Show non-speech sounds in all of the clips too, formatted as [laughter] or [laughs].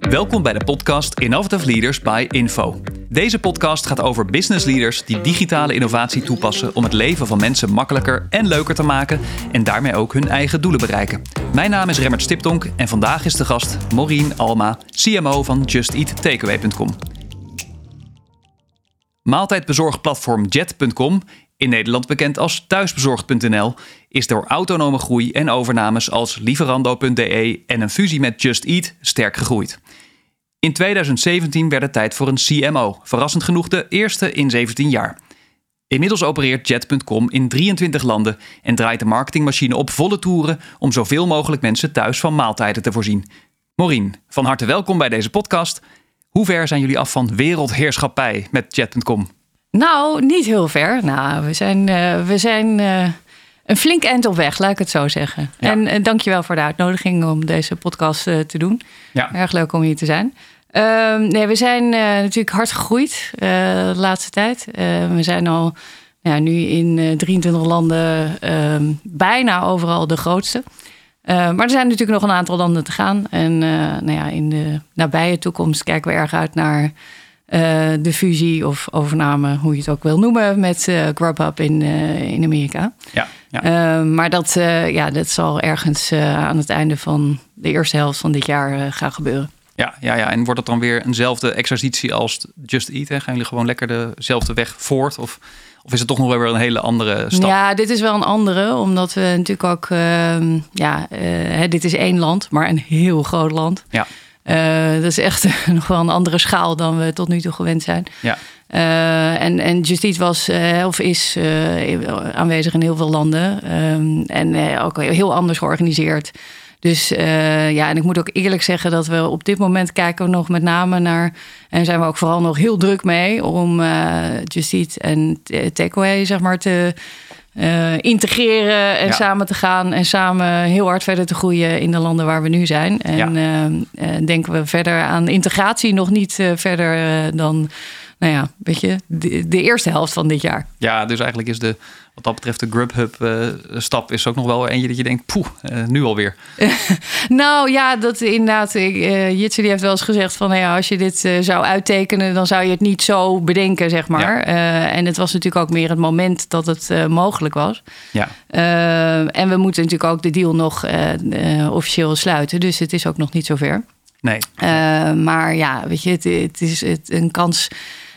Welkom bij de podcast Innovative Leaders by Info. Deze podcast gaat over business leaders die digitale innovatie toepassen om het leven van mensen makkelijker en leuker te maken en daarmee ook hun eigen doelen bereiken. Mijn naam is Remmert Stiptonk en vandaag is de gast Maureen Alma, CMO van JustEatTakeaway.com. Maaltijdbezorgplatform Jet.com in Nederland bekend als thuisbezorgd.nl, is door autonome groei en overnames als Lieferando.de en een fusie met Just Eat sterk gegroeid. In 2017 werd het tijd voor een CMO, verrassend genoeg de eerste in 17 jaar. Inmiddels opereert Jet.com in 23 landen en draait de marketingmachine op volle toeren om zoveel mogelijk mensen thuis van maaltijden te voorzien. Maureen, van harte welkom bij deze podcast. Hoe ver zijn jullie af van wereldheerschappij met Jet.com? Nou, niet heel ver. Nou, we zijn, uh, we zijn uh, een flink eind op weg, laat ik het zo zeggen. Ja. En uh, dankjewel voor de uitnodiging om deze podcast te doen. Ja. Erg leuk om hier te zijn. Ehm, nee, we zijn natuurlijk hard gegroeid de laatste tijd. we zijn al ja, nu in 23 landen ehm, bijna overal de grootste. maar er zijn natuurlijk nog een aantal landen te gaan. En nou ja, in de nabije toekomst kijken we erg uit naar de fusie of overname, hoe je het ook wil noemen, met uh, Grubhub in, uh, in Amerika. Ja, ja. maar dat, ja, dat zal ergens aan het einde van de eerste helft van dit jaar gaan gebeuren. Ja, ja, ja, en wordt het dan weer eenzelfde exercitie als Just Eat? Hè? Gaan jullie gewoon lekker dezelfde weg voort? Of, of is het toch nog wel weer een hele andere stap? Ja, dit is wel een andere, omdat we natuurlijk ook, ehm, ja, dit is één land, maar een heel groot land. Ja. Uh, dat is echt [laughs] nog wel een andere schaal dan we tot nu toe gewend zijn. Ja. Uh, en, en Justice was uh, of is aanwezig in heel veel landen. Um, en ook heel anders georganiseerd. Dus ja, en ik moet ook eerlijk zeggen dat we op dit moment kijken we nog met name naar. En zijn we ook vooral nog heel druk mee om Justice en Takeaway, zeg maar, te uh, integreren en samen te gaan en samen heel hard verder te groeien in de landen waar we nu zijn. En ja. uh, denken we verder aan integratie nog niet uh, verder dan, nou ja, weet je, de, de, eerste helft van dit jaar. Ja, dus eigenlijk is de wat dat betreft de Grubhub-stap uh, is ook nog wel eentje dat je denkt, poeh, uh, nu alweer. [laughs] nou ja, dat inderdaad. Uh, die heeft wel eens gezegd van, nou ja, als je dit zou uittekenen, dan zou je het niet zo bedenken, zeg maar. en het was natuurlijk ook meer het moment dat het mogelijk was. Ja. en we moeten natuurlijk ook de deal nog officieel sluiten, dus het is ook nog niet zover. Nee. maar ja, weet je, het, het is het, een kans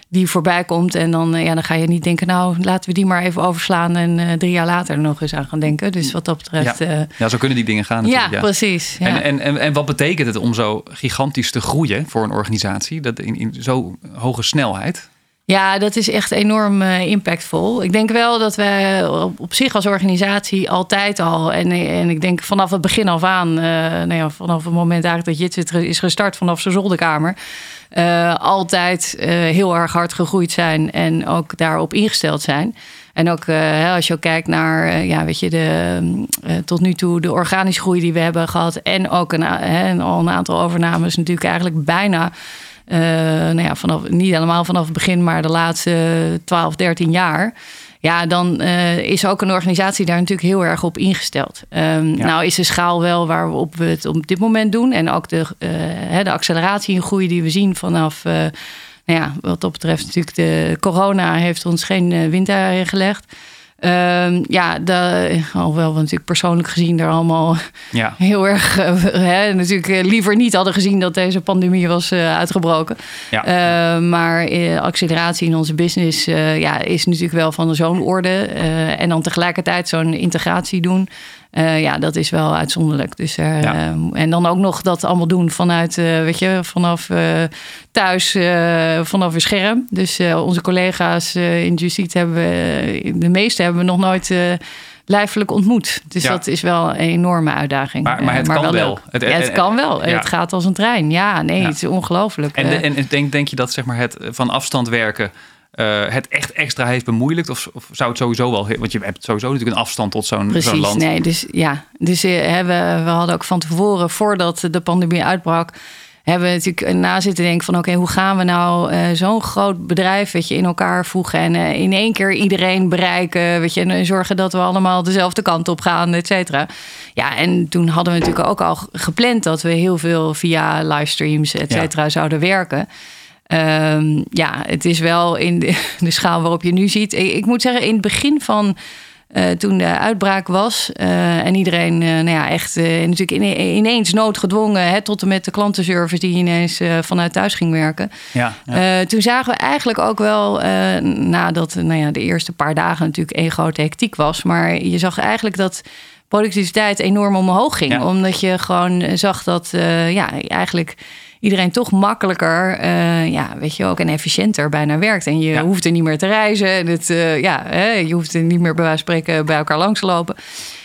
die voorbij komt. En dan, eh, ja, dan ga je niet denken, nou, laten we die maar even overslaan en uh, drie jaar later nog eens aan gaan denken. Dus wat dat betreft. Ja, uh, ja zo kunnen die dingen gaan. Ja, ja, precies. Ja. En, en, en, en wat betekent het om zo gigantisch te groeien voor een organisatie? Dat in, in zo'n hoge snelheid? Ja, dat is echt enorm uh, impactvol. Ik denk wel dat wij op, op, zich als organisatie altijd al, en, en ik denk vanaf het begin af aan, nou ja, vanaf het moment eigenlijk dat Jitsit is gestart vanaf zijn zolderkamer, uh, altijd heel erg hard gegroeid zijn en ook daarop ingesteld zijn. En ook als je ook kijkt naar, ja, weet je, de, tot nu toe de organische groei die we hebben gehad en ook een, al een aantal overnames, natuurlijk eigenlijk bijna nou ja, vanaf, niet helemaal vanaf het begin, maar de laatste 12, 13 jaar. Ja, dan uh, is ook een organisatie daar natuurlijk heel erg op ingesteld. Um, ja. Nou is de schaal wel waarop we het op dit moment doen. En ook de, uh, de acceleratie en groei die we zien vanaf... nou ja, wat dat betreft natuurlijk de corona heeft ons geen winter gelegd. Um, ja, de, alhoewel we natuurlijk persoonlijk gezien er allemaal ja. [laughs] heel erg uh, hè, natuurlijk uh, liever niet hadden gezien dat deze pandemie was uh, uitgebroken. Ja. Uh, maar acceleratie in onze business ja, is natuurlijk wel van zo'n orde. en dan tegelijkertijd zo'n integratie doen. Uh, ja, dat is wel uitzonderlijk. Dus, ja. en dan ook nog dat allemaal doen vanuit, uh, weet je, vanaf thuis, vanaf een scherm. Dus onze collega's in Justitie hebben we, de meeste hebben we nog nooit lijfelijk ontmoet. Dus ja. dat is wel een enorme uitdaging. Maar, maar het maar kan wel. Het, ja, het kan wel. Het gaat als een trein. Ja, nee, het is ongelooflijk. En, en denk, denk je dat zeg maar, het van afstand werken uh, het echt extra heeft bemoeilijkt? Of, of, zou het sowieso wel... Want je hebt sowieso natuurlijk een afstand tot zo'n zo land. nee. Dus ja, dus uh, we, we hadden ook van tevoren, voordat de pandemie uitbrak hebben we natuurlijk na zitten denken van... oké, hoe gaan we nou uh, zo'n groot bedrijf weet je, in elkaar voegen... en uh, in één keer iedereen bereiken, weet je... en zorgen dat we allemaal dezelfde kant op gaan, et cetera. Ja, en toen hadden we natuurlijk ook al gepland... dat we heel veel via livestreams, et cetera, ja. zouden werken... Um, ja, het is wel in de, [laughs] de, schaal waarop je nu ziet. Ik, ik moet zeggen, in het begin van uh, toen de uitbraak was uh, en iedereen uh, nou ja, echt natuurlijk in, ineens noodgedwongen, hè, tot en met de klantenservice die ineens vanuit thuis ging werken. Ja, ja. toen zagen we eigenlijk ook wel, nadat nou ja, de eerste paar dagen natuurlijk één grote hectiek was, maar je zag eigenlijk dat productiviteit enorm omhoog ging. Omdat je gewoon zag dat ja, eigenlijk iedereen toch makkelijker, uh, ja, weet je ook, en efficiënter bijna werkt. En je hoeft er niet meer te reizen. En het, uh, ja, hè, je hoeft er niet meer bij wijze van spreken bij elkaar langs te lopen.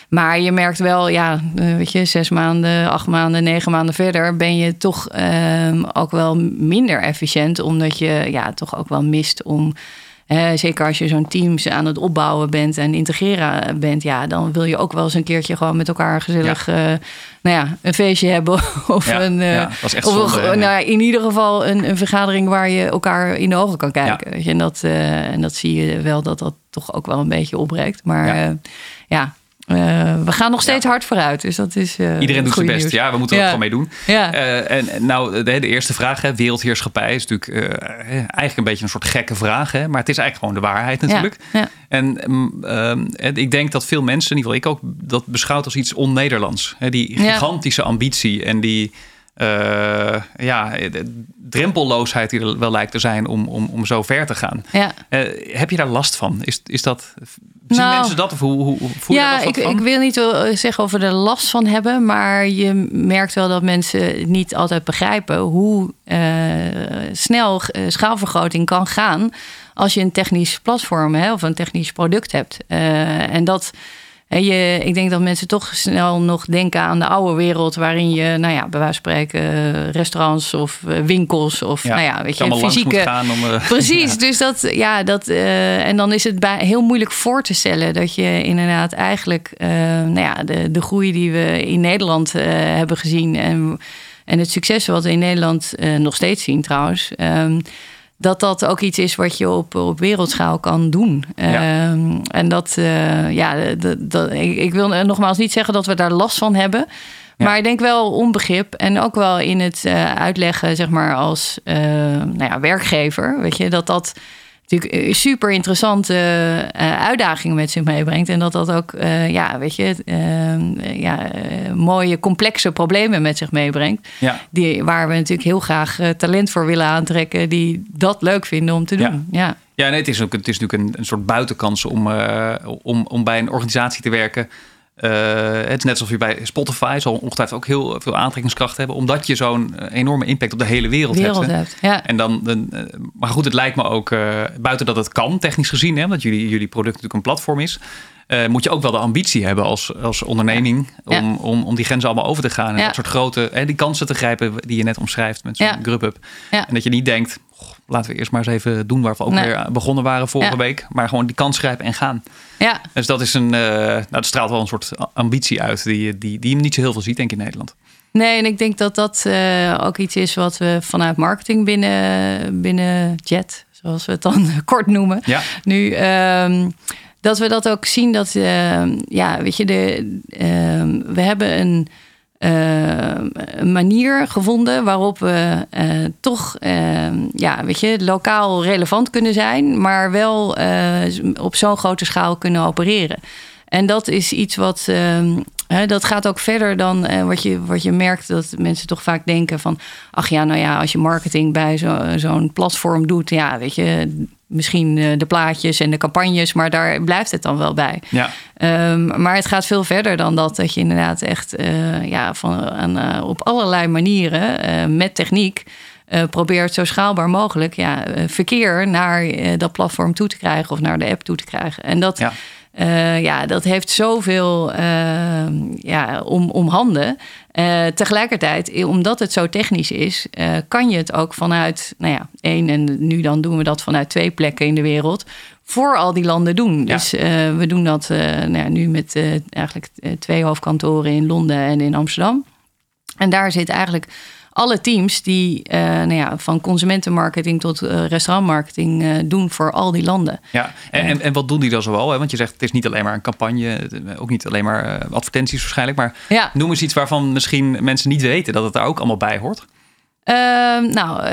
Maar je merkt wel, ja, uh, weet je, zes maanden, acht maanden, negen maanden verder ben je toch ehm, ook wel minder efficiënt. Omdat je ja, toch ook wel mist om zeker als je zo'n teams aan het opbouwen bent en integreren bent, ja, dan wil je ook wel eens een keertje gewoon met elkaar gezellig, ja. Uh, nou ja, een feestje hebben [laughs] of een, uh, of zonde, nou, in ieder geval een, een, vergadering waar je elkaar in de ogen kan kijken. En dat, en dat zie je wel dat dat toch ook wel een beetje opbreekt. Maar ja, uh, we gaan nog steeds hard vooruit. Dus dat is. Uh, Iedereen doet zijn best. Nieuws. Ja, we moeten er ook gewoon mee doen. Ja. Uh, en nou, de, de, eerste vraag, hè, wereldheerschappij, is natuurlijk eigenlijk een beetje een soort gekke vraag. Hè, maar het is eigenlijk gewoon de waarheid natuurlijk. Ja. En um, ik denk dat veel mensen, in ieder geval ik ook, dat beschouwt als iets on-Nederlands. Die gigantische ambitie en die. ja, drempelloosheid die er wel lijkt te zijn om, om, om zo ver te gaan. Heb je daar last van? Is, is dat Zien nou, mensen dat? Of hoe, hoe, voel ja, dat ik, ik wil niet zeggen of we er last van hebben. Maar je merkt wel dat mensen niet altijd begrijpen hoe uh, snel uh, schaalvergroting kan gaan. Als je een technisch platform hè, of een technisch product hebt. Uh, en dat je, ik denk dat mensen toch snel nog denken aan de oude wereld, waarin je, nou ja, bij wijze van spreken, restaurants of eh, winkels of, nou ja, weet je, fysieke. Gaan om, [laughs] uh... Precies, dus dat, ja, dat, uh, en dan is het bij, heel moeilijk voor te stellen dat je inderdaad eigenlijk, uh, nou ja, de, de groei die we in Nederland hebben gezien en, en het succes wat we in Nederland nog steeds zien trouwens. Um, dat dat ook iets is wat je op, op wereldschaal kan doen. Ja. Um, en dat, uh, ja, dat, ik, ik, wil nogmaals niet zeggen dat we daar last van hebben. Ja. Maar ik denk wel onbegrip en ook wel in het uh, uitleggen, zeg maar, als uh, nou ja, werkgever. Weet je, dat dat natuurlijk eh, super interessante uh, uitdagingen met zich meebrengt. En dat dat ook, uh, ja, weet je, ja, mooie, complexe problemen met zich meebrengt. Ja. Die, waar we natuurlijk heel graag talent voor willen aantrekken, die dat leuk vinden om te doen. Ja, ja. ja nee, het, is ook, het is natuurlijk een, een soort buitenkans om, om, om bij een organisatie te werken het is net alsof je bij Spotify zal ongetwijfeld ook heel veel aantrekkingskracht hebben, omdat je zo'n eh, enorme impact op de hele wereld, wereld hebt. hebt ja. En dan, uh, maar goed, het lijkt me ook, buiten dat het kan, technisch gezien, hè, dat jullie, jullie product natuurlijk een platform is, moet je ook wel de ambitie hebben als, als onderneming ja. Om, om, om die grenzen allemaal over te gaan. En dat soort grote, die kansen te grijpen die je net omschrijft met zo'n ja. GrubUp. En dat je niet denkt, laten we eerst maar eens even doen waar we ook weer begonnen waren vorige week. Maar gewoon die kans grijpen en gaan. Ja. Dus dat is een, uh, nou, dat straalt wel een soort ambitie uit die, die, die je niet zo heel veel ziet, denk ik, in Nederland. Nee, en ik denk dat dat uh, ook iets is wat we vanuit marketing binnen, binnen Jet, zoals we het dan [laughs] kort noemen, ja. nu. Um, dat we dat ook zien dat, uh, ja, weet je, de, uh, we hebben een uh, een manier gevonden waarop we uh, toch ja, weet je, lokaal relevant kunnen zijn, maar wel op zo'n grote schaal kunnen opereren. En dat is iets wat. Dat gaat ook verder dan wat, je, wat je merkt dat mensen toch vaak denken van... ach ja, nou ja, als je marketing bij zo'n platform doet... ja, weet je, misschien eh, de plaatjes en de campagnes, maar daar blijft het dan wel bij. Ja. Um, maar het gaat veel verder dan dat. Dat je inderdaad echt uh, ja, van, aan, uh, op allerlei manieren met techniek probeert zo schaalbaar mogelijk ja, verkeer naar dat platform toe te krijgen of naar de app toe te krijgen. En dat. Ja. Uh, ja, dat heeft zoveel uh, ja, om, om handen. Uh, tegelijkertijd, omdat het zo technisch is, kan je het ook vanuit, nou ja, één en nu dan doen we dat vanuit twee plekken in de wereld, voor al die landen doen. Ja. Dus we doen dat nou ja, nu met eigenlijk twee hoofdkantoren in Londen en in Amsterdam. En daar zit eigenlijk alle teams die uh, nou ja, van consumentenmarketing tot uh, restaurantmarketing uh, doen voor al die landen. Ja, en, en, en, wat doen die dan zoal? Hè? Want je zegt het is niet alleen maar een campagne, ook niet alleen maar advertenties waarschijnlijk. Maar ja. noem eens iets waarvan misschien mensen niet weten dat het daar ook allemaal bij hoort. Ehm, nou,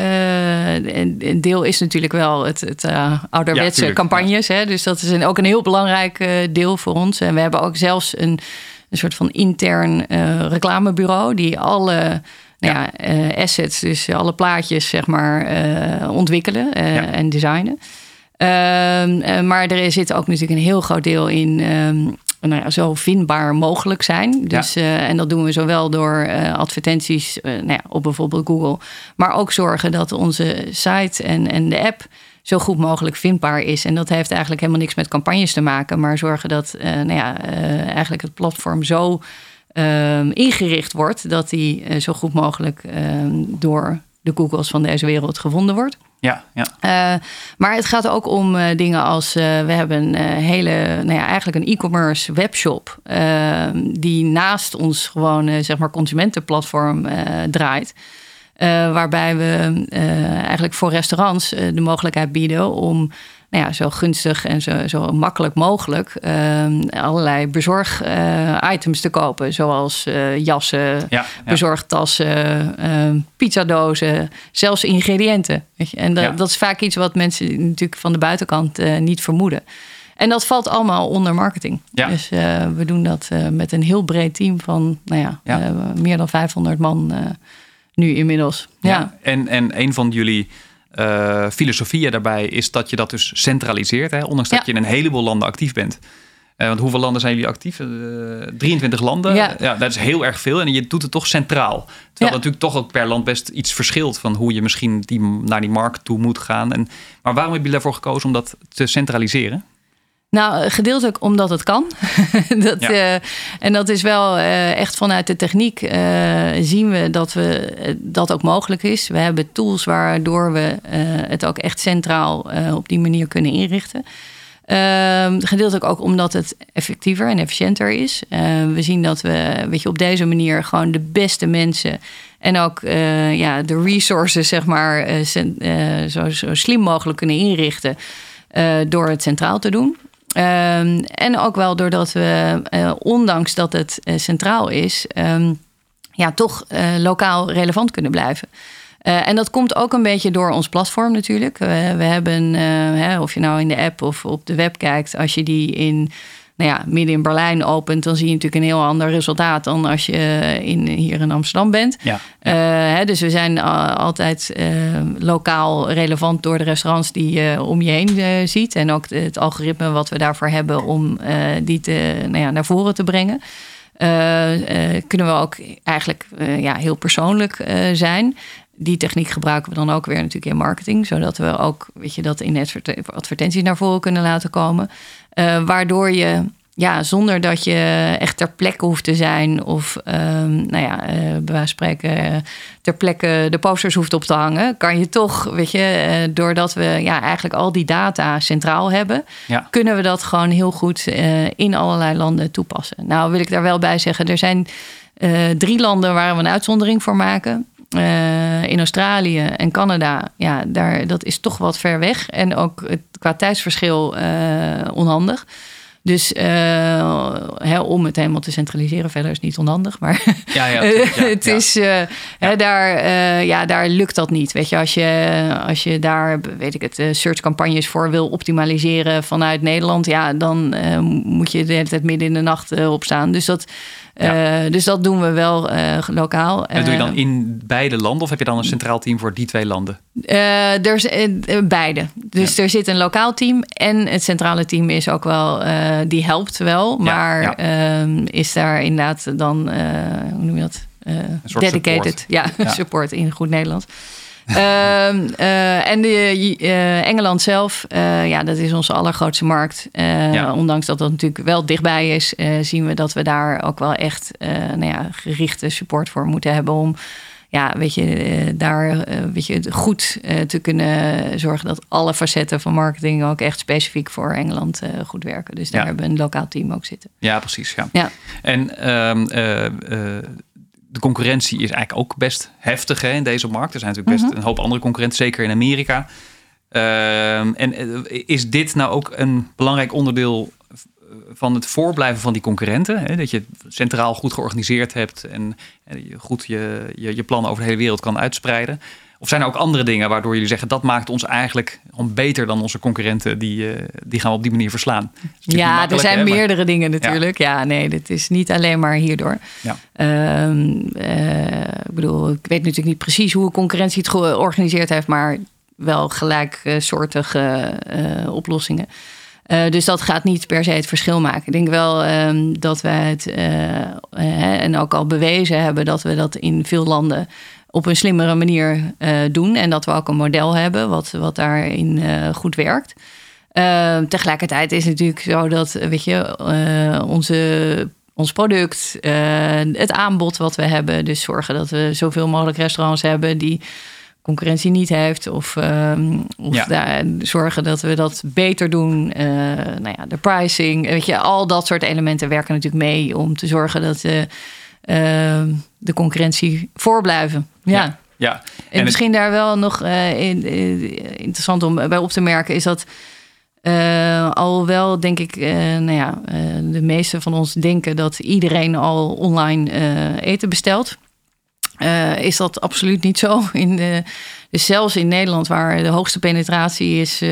een deel is natuurlijk wel het, het ouderwetse campagnes. Hè? Dus dat is een, ook een heel belangrijk deel voor ons. En we hebben ook zelfs een, een soort van intern reclamebureau die alle nou ja, uh, assets, dus alle plaatjes, zeg maar, uh, ontwikkelen uh, en designen. Ehm, maar er zit ook natuurlijk een heel groot deel in um, nou ja, zo vindbaar mogelijk zijn. Dus, ja. en dat doen we zowel door advertenties nou ja, op bijvoorbeeld Google, maar ook zorgen dat onze site en, en de app zo goed mogelijk vindbaar is. En dat heeft eigenlijk helemaal niks met campagnes te maken, maar zorgen dat nou ja, eigenlijk het platform zo um, ingericht wordt, dat die uh, zo goed mogelijk um, door de Googles van deze wereld gevonden wordt. Ja, ja. Uh, maar het gaat ook om uh, dingen als we hebben een hele, nou ja, eigenlijk een e-commerce webshop ehm, die naast ons gewoon zeg maar consumentenplatform draait. waarbij we eigenlijk voor restaurants de mogelijkheid bieden om nou ja, zo gunstig en zo, zo makkelijk mogelijk uh, allerlei bezorg-items te kopen. Zoals uh, jassen, ja, bezorgtassen, uh, pizzadozen, zelfs ingrediënten. Weet je? En dat, dat, is vaak iets wat mensen natuurlijk van de buitenkant eh, niet vermoeden. En dat valt allemaal onder marketing. Dus we doen dat met een heel breed team van nou ja, meer dan 500 man nu inmiddels. Ja. En, en een van jullie uh, filosofie daarbij is dat je dat dus centraliseert. Hè? Ondanks dat je in een heleboel landen actief bent. Uh, want hoeveel landen zijn jullie actief? Uh, eh, 23 landen. Ja. ja. dat is heel erg veel. En je doet het toch centraal. Terwijl natuurlijk toch ook per land best iets verschilt van hoe je misschien die, naar die markt toe moet gaan. En, maar waarom heb je ervoor gekozen om dat te centraliseren? Nou, gedeeltelijk omdat het kan. [laughs] dat, uh, en dat is wel uh, echt vanuit de techniek uh, zien we dat we, dat ook mogelijk is. We hebben tools waardoor we het ook echt centraal op die manier kunnen inrichten. Ehm, gedeeltelijk ook omdat het effectiever en efficiënter is. we zien dat we weet je, op deze manier gewoon de beste mensen en ook ja, de resources, zeg maar, zo, zo, slim mogelijk kunnen inrichten. door het centraal te doen. Um, en ook wel doordat we, uh, ondanks dat het uh, centraal is, um, ja, toch uh, lokaal relevant kunnen blijven. en dat komt ook een beetje door ons platform natuurlijk. we hebben, hè, of je nou in de app of op de web kijkt, als je die in nou ja, midden in Berlijn opent, dan zie je natuurlijk een heel ander resultaat dan als je eh, in, hier in Amsterdam bent. Ja, Uh, hè, dus we zijn altijd uh, lokaal relevant door de restaurants die je om je heen ziet. En ook het algoritme wat we daarvoor hebben om die te, nou ja, naar voren te brengen. kunnen we ook eigenlijk ja, heel persoonlijk zijn die techniek gebruiken we dan ook weer natuurlijk in marketing. Zodat we ook, weet je, dat in advertenties naar voren kunnen laten komen. Uh, waardoor je, ja, zonder dat je echt ter plekke hoeft te zijn. Of, um, nou ja, uh, bij wijze van spreken ter plekke de posters hoeft op te hangen. Kan je toch, weet je, uh, doordat we ja, eigenlijk al die data centraal hebben. Ja. Kunnen we dat gewoon heel goed in allerlei landen toepassen. Nou wil ik daar wel bij zeggen, er zijn drie landen waar we een uitzondering voor maken. Uh, in Australië en Canada, ja, daar, dat is toch wat ver weg. En ook het, qua tijdsverschil uh, onhandig. Dus uh, hè, om het helemaal te centraliseren, verder is niet onhandig. Maar ja, ja, [laughs] het is, Hè, daar, ja, daar lukt dat niet. Weet je, als je, als je daar, weet ik het, searchcampagnes voor wil optimaliseren vanuit Nederland, ja, dan moet je de hele tijd midden in de nacht opstaan. Dus dat ja. Uh, dus dat doen we wel uh, lokaal. En doe je dan eh, in beide landen of heb je dan een centraal team voor die twee landen? Uh, er is, beide. Dus ja. er zit een lokaal team en het centrale team is ook wel, die helpt wel, maar ja, is daar inderdaad dan, hoe noem je dat? dedicated, support. Ja, [laughs] support in goed Nederlands. Ehm, uh, en de, uh, Engeland zelf, uh, ja, dat is onze allergrootste markt. Ja. Ondanks dat dat natuurlijk wel dichtbij is, zien we dat we daar ook wel echt nou ja, gerichte support voor moeten hebben om ja, weet je, daar weet je, goed te kunnen zorgen dat alle facetten van marketing ook echt specifiek voor Engeland goed werken. Dus daar hebben we een lokaal team ook zitten. Ja, precies. Ja. ja. En um, de concurrentie is eigenlijk ook best heftig hè, in deze markt. Er zijn natuurlijk best Mhm. een hoop andere concurrenten, zeker in Amerika. Ehm, en eh, is dit nou ook een belangrijk onderdeel van het voorblijven van die concurrenten? Hè? Dat je centraal goed georganiseerd hebt en, en je goed je, je, je plannen over de hele wereld kan uitspreiden. Of zijn er ook andere dingen waardoor jullie zeggen dat maakt ons eigenlijk beter dan onze concurrenten? Die, eh, die gaan we op die manier verslaan. Ja, er zijn hè, maar- meerdere dingen natuurlijk. Ja. nee, dit is niet alleen maar hierdoor. Ja. Ehm, eh, ik bedoel, ik weet natuurlijk niet precies hoe concurrentie het georganiseerd heeft, maar wel gelijksoortige eh, oplossingen. Dus dat gaat niet per se het verschil maken. Ik denk wel ehm, dat wij het, en ook al bewezen hebben, dat we dat in veel landen op een slimmere manier eh, doen. En dat we ook een model hebben wat, wat daarin eh, goed werkt. Ehm, tegelijkertijd is het natuurlijk zo dat, weet je, eh, onze, ons product, het aanbod wat we hebben, dus zorgen dat we zoveel mogelijk restaurants hebben die concurrentie niet heeft, of, ehm, of Ja. daar, zorgen dat we dat beter doen. Eh, nou ja, de pricing, weet je, al dat soort elementen werken natuurlijk mee om te zorgen dat ehm, de concurrentie voorblijven. Ja. Ja. Ja, En, misschien daar wel nog eh, in- eh, interessant om bij op te merken is dat eh, alhoewel denk ik, nou ja, de meeste van ons denken dat iedereen al online eten bestelt. is dat absoluut niet zo. In de, dus zelfs in Nederland, waar de hoogste penetratie is eh,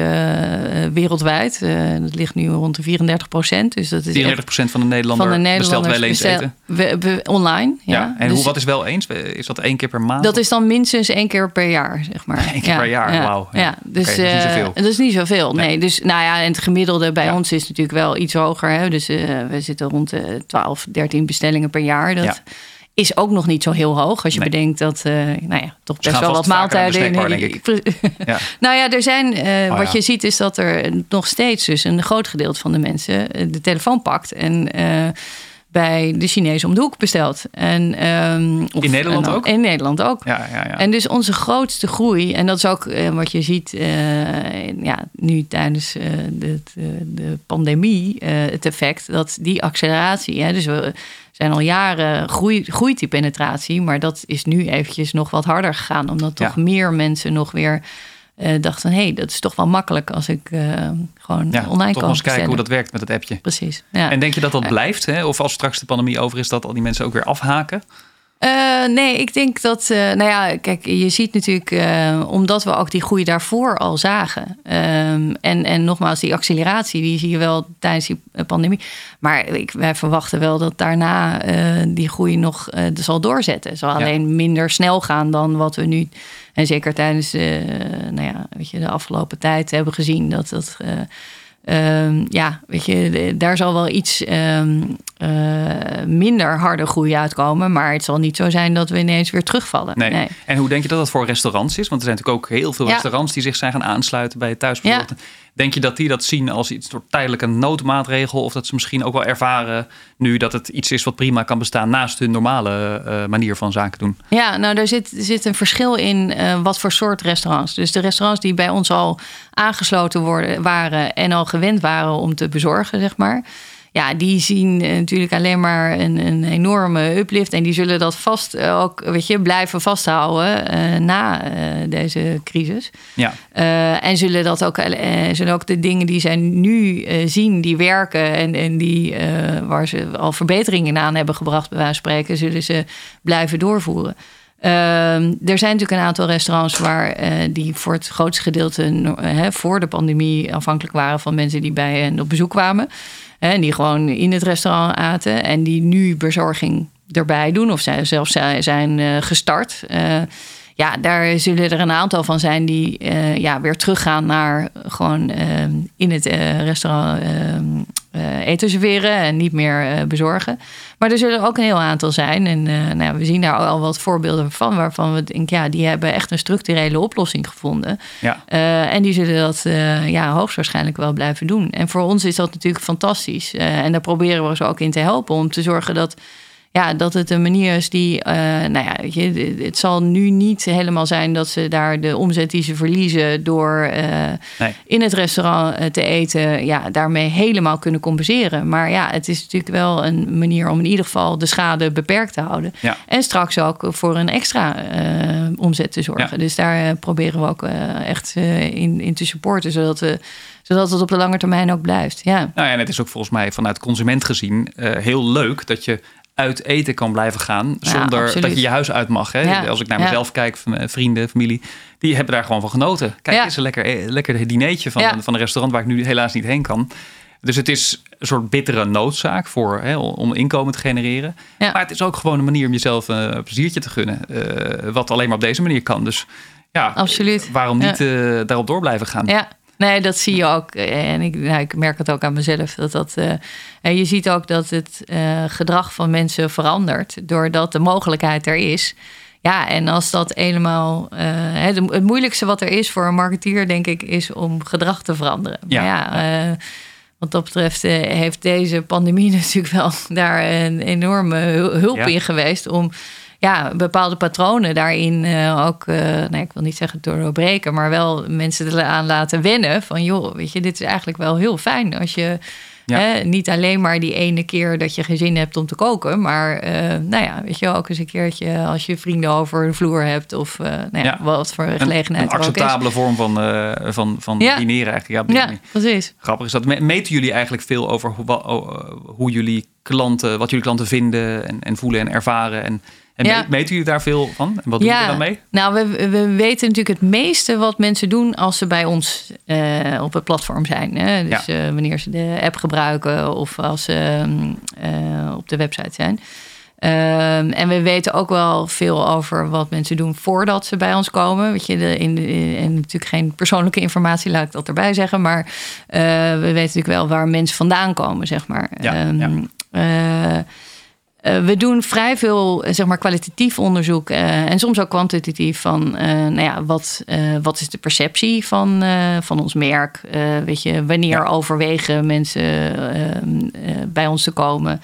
wereldwijd, eh, dat ligt nu rond de 34 procent. Dus dat is 34% echt van de Nederlander van de bestelt Nederlanders wel eens bestel- eten. we- we- online. Ja, Ja. En Dus- hoe, wat is wel eens? Is dat één keer per maand? dat is dan minstens één keer per jaar, zeg maar. Eén keer per jaar, ja, wauw. Ja. Dus dat is niet eh, zoveel. dat is niet zoveel. Nee. Nee. dus nou ja, en het gemiddelde bij ons is natuurlijk wel iets hoger. Hè? Dus we zitten rond de 12, 13 bestellingen per jaar. Dat Ja. Is ook nog niet zo heel hoog. Als je Nee. bedenkt dat, eh, nou ja, toch best wel wat de maaltijden snackbar, denk [laughs] Ja. nou ja, er zijn, eh, Oh, wat ja. je ziet is dat er nog steeds dus een groot gedeelte van de mensen eh, de telefoon pakt en bij de Chinezen om de hoek bestelt. En, ehm, of- In Nederland en ook? In Nederland ook. Ja, ja, ja. En dus onze grootste groei, en dat is ook eh, wat je ziet eh, ja, nu tijdens eh, de, de, de pandemie, het effect, dat die acceleratie, hè, dus we zijn al jaren groei, groeit die penetratie, maar dat is nu eventjes nog wat harder gegaan, omdat toch meer mensen nog weer eh, dachten, hé, hey, dat is toch wel makkelijk als ik eh, gewoon ja, online toch kan eens kijken hoe dat werkt met het appje. Precies. Ja. En denk je dat dat Ja. blijft? Hè? Of als straks de pandemie over is, dat al die mensen ook weer afhaken? Eh, nee, ik denk dat, eh, nou ja, kijk, je ziet natuurlijk, eh, omdat we ook die groei daarvoor al zagen. Ehm, en, en nogmaals, die acceleratie, die zie je wel tijdens die pandemie. Maar ik, wij verwachten wel dat daarna die groei nog zal doorzetten. Het zal alleen minder snel gaan dan wat we nu, en zeker tijdens nou ja, weet je, de afgelopen tijd hebben gezien, dat dat. eh, Ehm, ja, weet je, daar zal wel iets ehm, eh, minder harde groei uitkomen. Maar het zal niet zo zijn dat we ineens weer terugvallen. Nee. En hoe denk je dat dat voor restaurants is? Want er zijn natuurlijk ook heel veel Ja. restaurants die zich zijn gaan aansluiten bij het thuisbezorgd. Denk je dat die dat zien als iets soort tijdelijke noodmaatregel? Of dat ze misschien ook wel ervaren nu dat het iets is wat prima kan bestaan naast hun normale eh, manier van zaken doen? Ja, nou, er zit, zit een verschil in eh, wat voor soort restaurants. Dus de restaurants die bij ons al aangesloten worden, waren en al gewend waren om te bezorgen, zeg maar. Ja, die zien eh, natuurlijk alleen maar een, een enorme uplift. En die zullen dat vast eh, ook, weet je, blijven vasthouden eh, na deze crisis. Ja, en zullen dat ook, zullen ook de dingen die zij nu zien, die werken en, en die, waar ze al verbeteringen aan hebben gebracht, bij wijze van spreken, zullen ze blijven doorvoeren. Ehm, er zijn natuurlijk een aantal restaurants waar eh, die voor het grootste gedeelte eh, hè, voor de pandemie afhankelijk waren van mensen die bij hen op bezoek kwamen. Hè, en die gewoon in het restaurant aten en die nu bezorging erbij doen of zij zelfs zijn, eh, gestart. Ja, daar zullen er een aantal van zijn die ja, weer teruggaan naar gewoon eh, in het restaurant eten serveren en niet meer eh, bezorgen. Maar er zullen ook een heel aantal zijn. En eh, nou, we zien daar al wat voorbeelden van, waarvan we denken, ja, die hebben echt een structurele oplossing gevonden. ja. En die zullen dat ja, hoogstwaarschijnlijk wel blijven doen. En voor ons is dat natuurlijk fantastisch. En daar proberen we ze ook in te helpen om te zorgen dat ja, dat het een manier is die, uh, nou ja, weet je, het zal nu niet helemaal zijn dat ze daar de omzet die ze verliezen door uh, nee. in het restaurant te eten, ja, daarmee helemaal kunnen compenseren. Maar ja, het is natuurlijk wel een manier om in ieder geval de schade beperkt te houden. Ja. En straks ook voor een extra uh, omzet te zorgen. Ja. Dus daar proberen we ook echt in, in te supporten, zodat we zodat het op de lange termijn ook blijft. Ja. Nou ja, en het is ook volgens mij vanuit consument gezien uh, heel leuk dat je uit eten kan blijven gaan zonder ja, dat je je huis uit mag. Hè? Ja. Als ik naar mezelf kijk, vrienden, familie, die hebben daar gewoon van genoten. Kijk, eens een lekker, lekker dinertje van, van een restaurant waar ik nu helaas niet heen kan. Dus het is een soort bittere noodzaak voor, hè, om inkomen te genereren. Maar het is ook gewoon een manier om jezelf eh, een pleziertje te gunnen. eh, wat alleen maar op deze manier kan. Dus ja, Absoluut. waarom niet eh, daarop door blijven gaan? Ja, nee, dat zie je ook. En ik, nou, ik merk het ook aan mezelf. Dat dat, en je ziet ook dat het eh, gedrag van mensen verandert. Doordat de mogelijkheid er is. Ja, en als dat helemaal. eh, het moeilijkste wat er is voor een marketeer, denk ik, is om gedrag te veranderen. Ja, Maar ja, wat dat betreft heeft deze pandemie [laughs] natuurlijk wel daar een enorme hul- hulp Ja. in geweest. Om ja, bepaalde patronen daarin eh, ook, eh, nee, ik wil niet zeggen doorbreken, maar wel mensen eraan laten wennen. Van joh, weet je, dit is eigenlijk wel heel fijn als je Ja. hè, niet alleen maar die ene keer dat je geen zin hebt om te koken, maar eh, nou ja, weet je, ook eens een keertje als je vrienden over de vloer hebt of nou ja, Ja. wat voor Een, gelegenheid een acceptabele vorm van, van, van dineren eigenlijk. Ja, precies. Grappig is dat. Me- Meten jullie eigenlijk veel over hoe, hoe jullie klanten, wat jullie klanten vinden en, en voelen en ervaren? En, en Ja. meten jullie daar veel van? En wat doen jullie dan mee? Nou, we, we weten natuurlijk het meeste wat mensen doen als ze bij ons eh, op het platform zijn. Hè? Dus eh, wanneer ze de app gebruiken of als ze mm, eh, op de website zijn. Ehm, en we weten ook wel veel over wat mensen doen voordat ze bij ons komen. Weet je, de, in, de- en natuurlijk geen persoonlijke informatie, laat ik dat erbij zeggen. Maar we weten natuurlijk wel waar mensen vandaan komen, zeg maar. Ja, Ehm, ja. eh, eh, we doen vrij veel eh, zeg maar, kwalitatief onderzoek eh, en soms ook kwantitatief van nou ja, wat, wat is de perceptie van, van ons merk? Weet je, wanneer Ja. overwegen mensen eh, eh, bij ons te komen?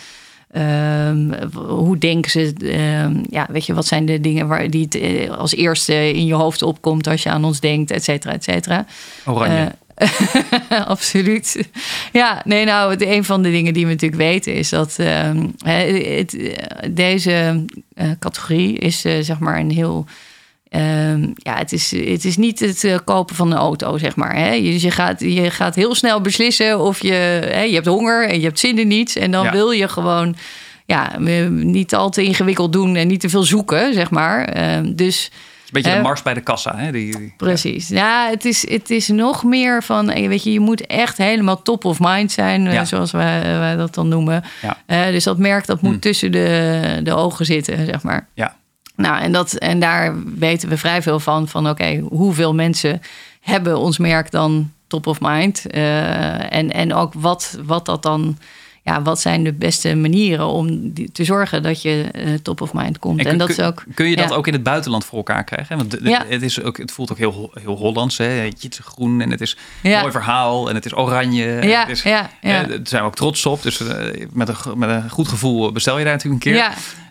Ehm, hoe denken ze? Ehm, ja, weet je, wat zijn de dingen waar die het, als eerste in je hoofd opkomt als je aan ons denkt, et cetera, et cetera. Oranje. [laughs] Absoluut. Ja, nee, nou, een van de dingen die we natuurlijk weten is dat ehm, het, deze eh, categorie is eh, zeg maar een heel. ehm, ja, het is, het is niet het eh, kopen van een auto, zeg maar. Hè? Dus je gaat, je gaat heel snel beslissen of je, hè, je hebt honger en je hebt zin in niets. En dan Ja. wil je gewoon ja, niet al te ingewikkeld doen en niet te veel zoeken, zeg maar. Ehm, dus beetje de mars bij de kassa. Hè? Die, die- Precies. Ja, het is, het is nog meer van, eh, weet je, je moet echt helemaal top of mind zijn, eh, Ja. zoals wij, wij dat dan noemen. Ja. Eh, dus dat merk dat moet Hmm. tussen de, de ogen zitten, zeg maar. Ja. Nou, en, dat, en daar weten we vrij veel van, van oké, hoeveel mensen hebben ons merk dan top of mind? En, en ook wat, wat dat dan, ja, wat zijn de beste manieren om te zorgen dat je eh, top of mind komt? En, kun- dat is ook... Kun je dat ja. ook in het buitenland voor elkaar krijgen? Want de- de- Ja. het, is ook, het voelt ook heel, heel Hollands. Hè? Het is groen en het is een mooi verhaal en het is oranje. en Ja, het is, ja, ja. daar zijn we ook trots op. Dus eh, met, een, met een goed gevoel bestel je daar natuurlijk een keer.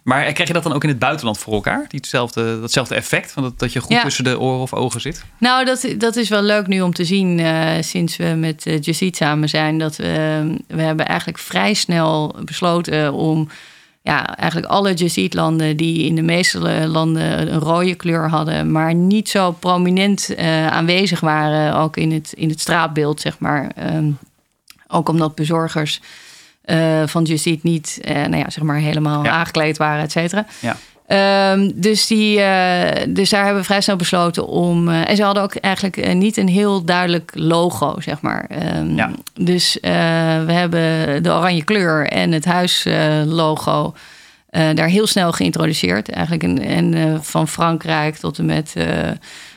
Maar eh, krijg je dat dan ook in het buitenland voor elkaar? Die hetzelfde, datzelfde effect? Van dat, dat je goed Ja. tussen de oren of ogen zit? Nou, dat, dat is wel leuk nu om te zien eh, sinds we met uh, samen zijn. Dat we, we hebben eigenlijk vrij snel besloten om ja, eigenlijk alle Just Eat landen die in de meeste landen een rode kleur hadden, maar niet zo prominent eh, aanwezig waren, ook in het, in het straatbeeld, zeg maar. Ehm, ook omdat bezorgers van Just Eat niet eh, nou ja, zeg maar helemaal Ja. aangekleed waren, et cetera. Ja. Ehm, dus, die, eh, dus daar hebben we vrij snel besloten om. eh, en ze hadden ook eigenlijk niet een heel duidelijk logo, zeg maar. Ehm, Ja. Dus we hebben de oranje kleur en het huislogo daar heel snel geïntroduceerd. Eigenlijk een, en van Frankrijk tot en met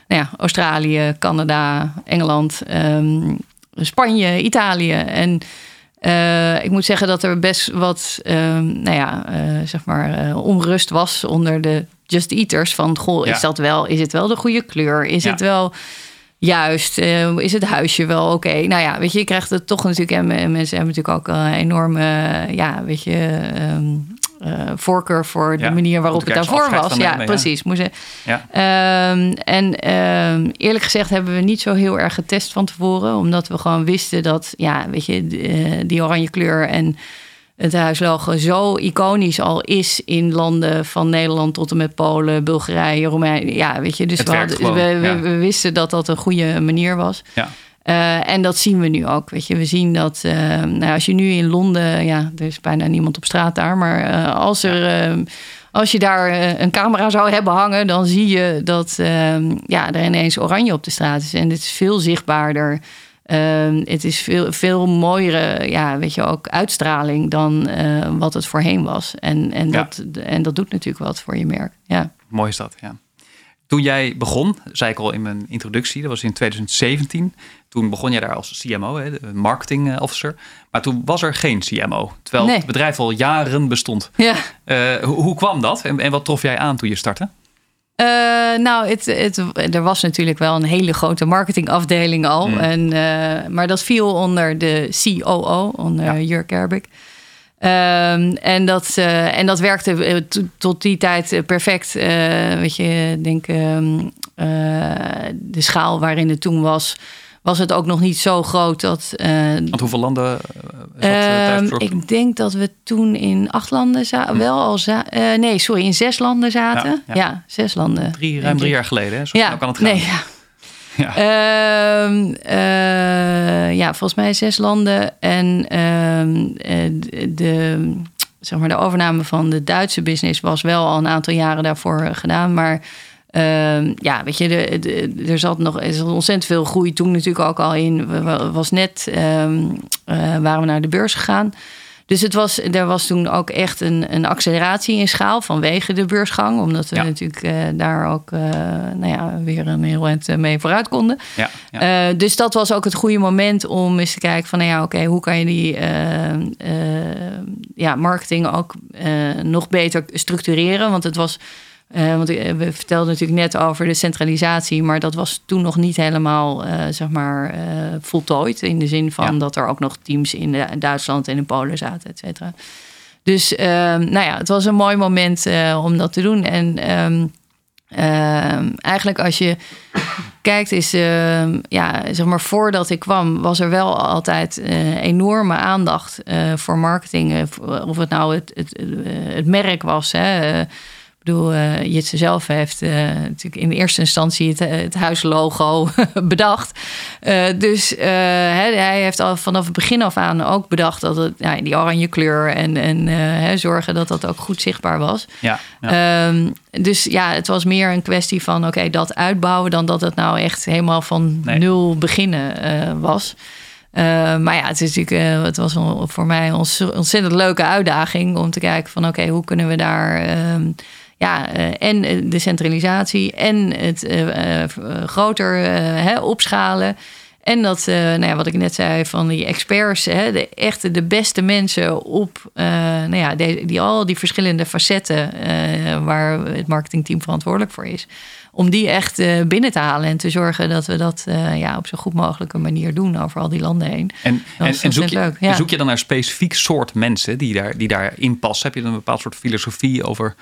nou ja, Australië, Canada, Engeland, ehm, Spanje, Italië. En eh, ik moet zeggen dat er best wat, ehm, nou ja, eh, zeg maar, eh, onrust was onder de Just Eaters. Van, goh, Ja. is dat wel, is het wel de goede kleur? Is Ja. het wel juist? Is het huisje wel oké? Nou ja, weet je, je krijgt het toch natuurlijk, en en mensen hebben natuurlijk ook een enorme, ja, weet je, ehm, voorkeur voor de Ja, manier waarop het daarvoor was. Ja, precies. Moest Ja. Ehm, en ehm, eerlijk gezegd hebben we niet zo heel erg getest van tevoren. Omdat we gewoon wisten dat, ja, weet je, d- eh, die oranje kleur en het huislogo zo iconisch al is in landen van Nederland tot en met Polen, Bulgarije, Roemenië. Ja, weet je, dus we, hadden- we wisten dat dat een goede manier was. Ja. Eh, en dat zien we nu ook. Weet je, we zien dat eh, nou, als je nu in Londen, ja, er is bijna niemand op straat daar, maar eh, als er. eh, als je daar een camera zou hebben hangen, dan zie je dat eh, ja, er ineens oranje op de straat is. En het is veel zichtbaarder. Eh, het is veel, veel mooiere, ja, weet je, ook uitstraling dan wat het voorheen was. En, en, Ja. dat, en dat doet natuurlijk wat voor je merk. Ja. Mooi is dat, ja. Toen jij begon, zei ik al in mijn introductie, dat was in 2017. Toen begon jij daar als CMO, hè, de marketing eh, officer. Maar toen was er geen CMO, terwijl Nee. het bedrijf al jaren bestond. ja. Eh, hoe, hoe kwam dat en, en wat trof jij aan toen je startte? Eh, nou, het, het, er was natuurlijk wel een hele grote marketingafdeling al. Mm. En, maar dat viel onder de COO, onder Ja. Jurk Erbik. Ehm, en, dat, eh, en dat werkte eh, to- tot die tijd eh, perfect. Weet je, denk ehm, eh, de schaal waarin het toen was, was het ook nog niet zo groot dat. eh, Want hoeveel landen thuisbezorgd? ik denk dat we toen in acht landen zaten. Wel al nee, sorry, in zes landen zaten. Ja, Ja, ja. zes landen. Drie, ruim drie jaar geleden, hè? Zo Ja, kan het gaan. nee, ja. [laughs] Ja. Ehm, eh, ja, volgens mij zes landen. En ehm, eh, de, zeg maar, de overname van de Duitse business was wel al een aantal jaren daarvoor eh, gedaan. Maar ehm, ja, weet je, er zat nog ontzettend veel groei toen natuurlijk ook al in. Was net, waren we naar de beurs gegaan. Dus het was, er was toen ook echt een, een acceleratie in schaal vanwege de beursgang. Omdat we Ja. natuurlijk eh, daar ook eh, nou ja, weer een heel eind eh, mee vooruit konden. Ja, ja. Dus dat was ook het goede moment om eens te kijken van... nou ja, oké, hoe kan je die ja, marketing ook nog beter structureren? Want het was... eh, want eh, we vertelden natuurlijk net over de centralisatie... maar dat was toen nog niet helemaal, eh, zeg maar, voltooid. In de zin van Ja. dat er ook nog teams in Duitsland en in Polen zaten, et cetera. Dus ehm, nou ja, het was een mooi moment om dat te doen. En ehm, ehm, eigenlijk als je kijkt, is ja, zeg maar voordat ik kwam, was er wel altijd enorme aandacht voor marketing. Of het nou het, het, het merk was. Hè. Eh, bedoel, eh Jitse zelf heeft eh, natuurlijk in eerste instantie het, het huislogo [laughs] bedacht. Eh, dus eh, hij, hij heeft al vanaf het begin af aan ook bedacht dat het ja, die oranje kleur en, en eh, hè, zorgen dat dat ook goed zichtbaar was. ja, ja. Ehm, dus ja, het was meer een kwestie van oké, dat uitbouwen dan dat het nou echt helemaal van Nee. nul beginnen eh, was. Eh, maar ja, het, is natuurlijk, eh, het was voor mij een ontz- ontzettend leuke uitdaging om te kijken van oké, hoe kunnen we daar ehm, ja, eh, en eh, de centralisatie en het eh, groter hè, opschalen. En dat, nou ja, wat ik net zei, van die experts, hè, de echte, de beste mensen op, nou ja, de- die al die verschillende facetten waar het marketingteam verantwoordelijk voor is, om die echt binnen te halen en te zorgen dat we dat ja, op zo goed mogelijke manier doen over al die landen heen. En, en, en zoek, je, ja. zoek je dan naar specifiek soort mensen die, daar, die daarin passen? Heb je dan een bepaald soort filosofie over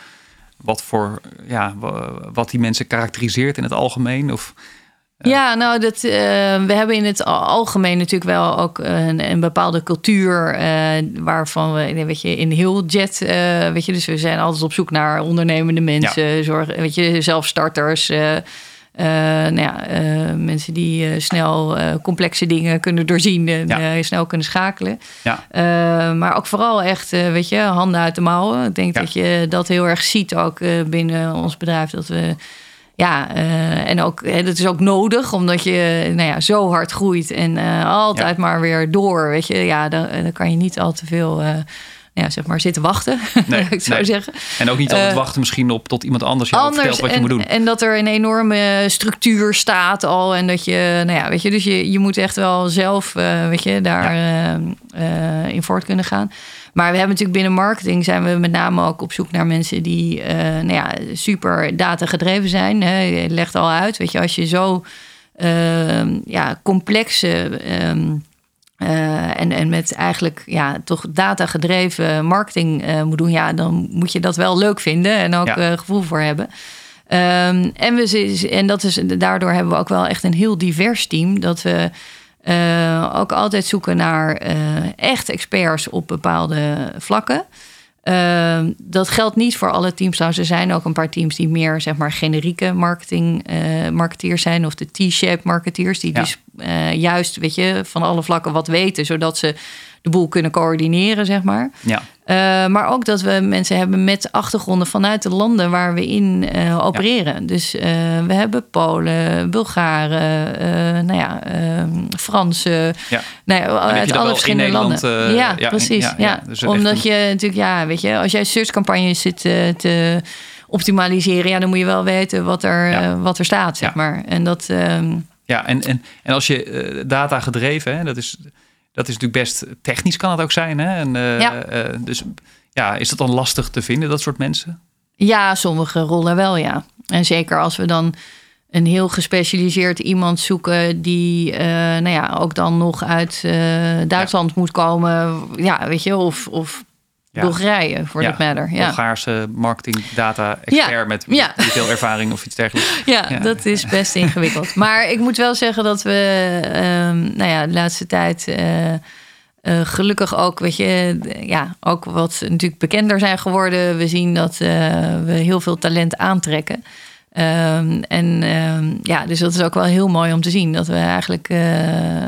wat, voor, ja, wa- wat die mensen karakteriseert in het algemeen? Of, Ja, nou, dat, eh, we hebben in het al- algemeen natuurlijk wel ook een, een bepaalde cultuur. eh, waarvan we, weet je, in heel jet, eh, weet je, dus we zijn altijd op zoek naar ondernemende mensen, zorgen, weet je, zelfstarters. Eh, nou ja, eh, mensen die eh, snel complexe dingen kunnen doorzien en Ja. snel kunnen schakelen. ja, maar ook vooral echt, weet je, handen uit de mouwen. Ik denk Ja. dat je dat heel erg ziet ook binnen ons bedrijf. Dat we, ja, en ook, hè, dat is ook nodig, omdat je nou ja, zo hard groeit en altijd maar weer door, weet je. Ja, dan, dan kan je niet al te veel, ja, zeg maar, zitten wachten, [laughs] Nee, ik zou nee. zeggen. en ook niet altijd Eh, wachten misschien op tot iemand anders jou Anders vertelt wat je moet doen. en dat er een enorme structuur staat al. En dat je, nou ja, weet je, dus je, je moet echt wel zelf, eh, weet je, daar eh, in voort kunnen gaan. Maar we hebben natuurlijk binnen marketing zijn we met name ook op zoek naar mensen die, nou ja, super data gedreven zijn. Hè. Je legt al uit, weet je, als je zo, eh, ja, complexe. ehm, eh, en, en met eigenlijk ja, toch data-gedreven marketing uh, moet doen, ja, dan moet je dat wel leuk vinden en ook ja. gevoel voor hebben. Um, en, we, en dat is, daardoor hebben we ook wel echt een heel divers team. Dat we ook altijd zoeken naar echt experts op bepaalde vlakken. Uh, dat geldt niet voor alle teams. Nou, er zijn ook een paar teams die meer zeg maar generieke marketing uh, marketeers zijn of de T-shape marketeers die ja. dus uh, juist weet je van alle vlakken wat weten, zodat ze de boel kunnen coördineren, zeg maar. Ja. Uh, maar ook dat we mensen hebben met achtergronden vanuit de landen waar we in uh, opereren. Ja. Dus uh, we hebben Polen, Bulgaren, nou ja, Fransen. Ja. Nou ja, uit alle verschillende landen. ja, precies. Ja, Dus Omdat een... je natuurlijk, ja, weet je, als jij searchcampagnes zit te optimaliseren, ja, dan moet je wel weten wat er, wat er staat, zeg maar. En dat. Um... ja, en, en, en als je data gedreven, hè, dat is dat is natuurlijk best technisch, kan het ook zijn. Hè? En, uh, ja. Uh, dus ja, is dat dan lastig te vinden, dat soort mensen? Ja, sommige rollen wel, ja. En zeker als we dan een heel gespecialiseerd iemand zoeken die, uh, nou ja, ook dan nog uit Duitsland ja. moet komen. Ja, weet je, of, of ja. Bulgarije, voor ja. that matter. Ja. Bulgaarse marketing data expert ja. met veel ervaring of iets dergelijks. [laughs] Ja, dat is best ingewikkeld. [laughs] Maar ik moet wel zeggen dat we, um, nou ja, de laatste tijd uh, uh, gelukkig ook, weet je, ja, ook wat natuurlijk bekender zijn geworden. We zien dat uh, we heel veel talent aantrekken. Um, en um, ja, dus dat is ook wel heel mooi om te zien. Dat we eigenlijk, uh,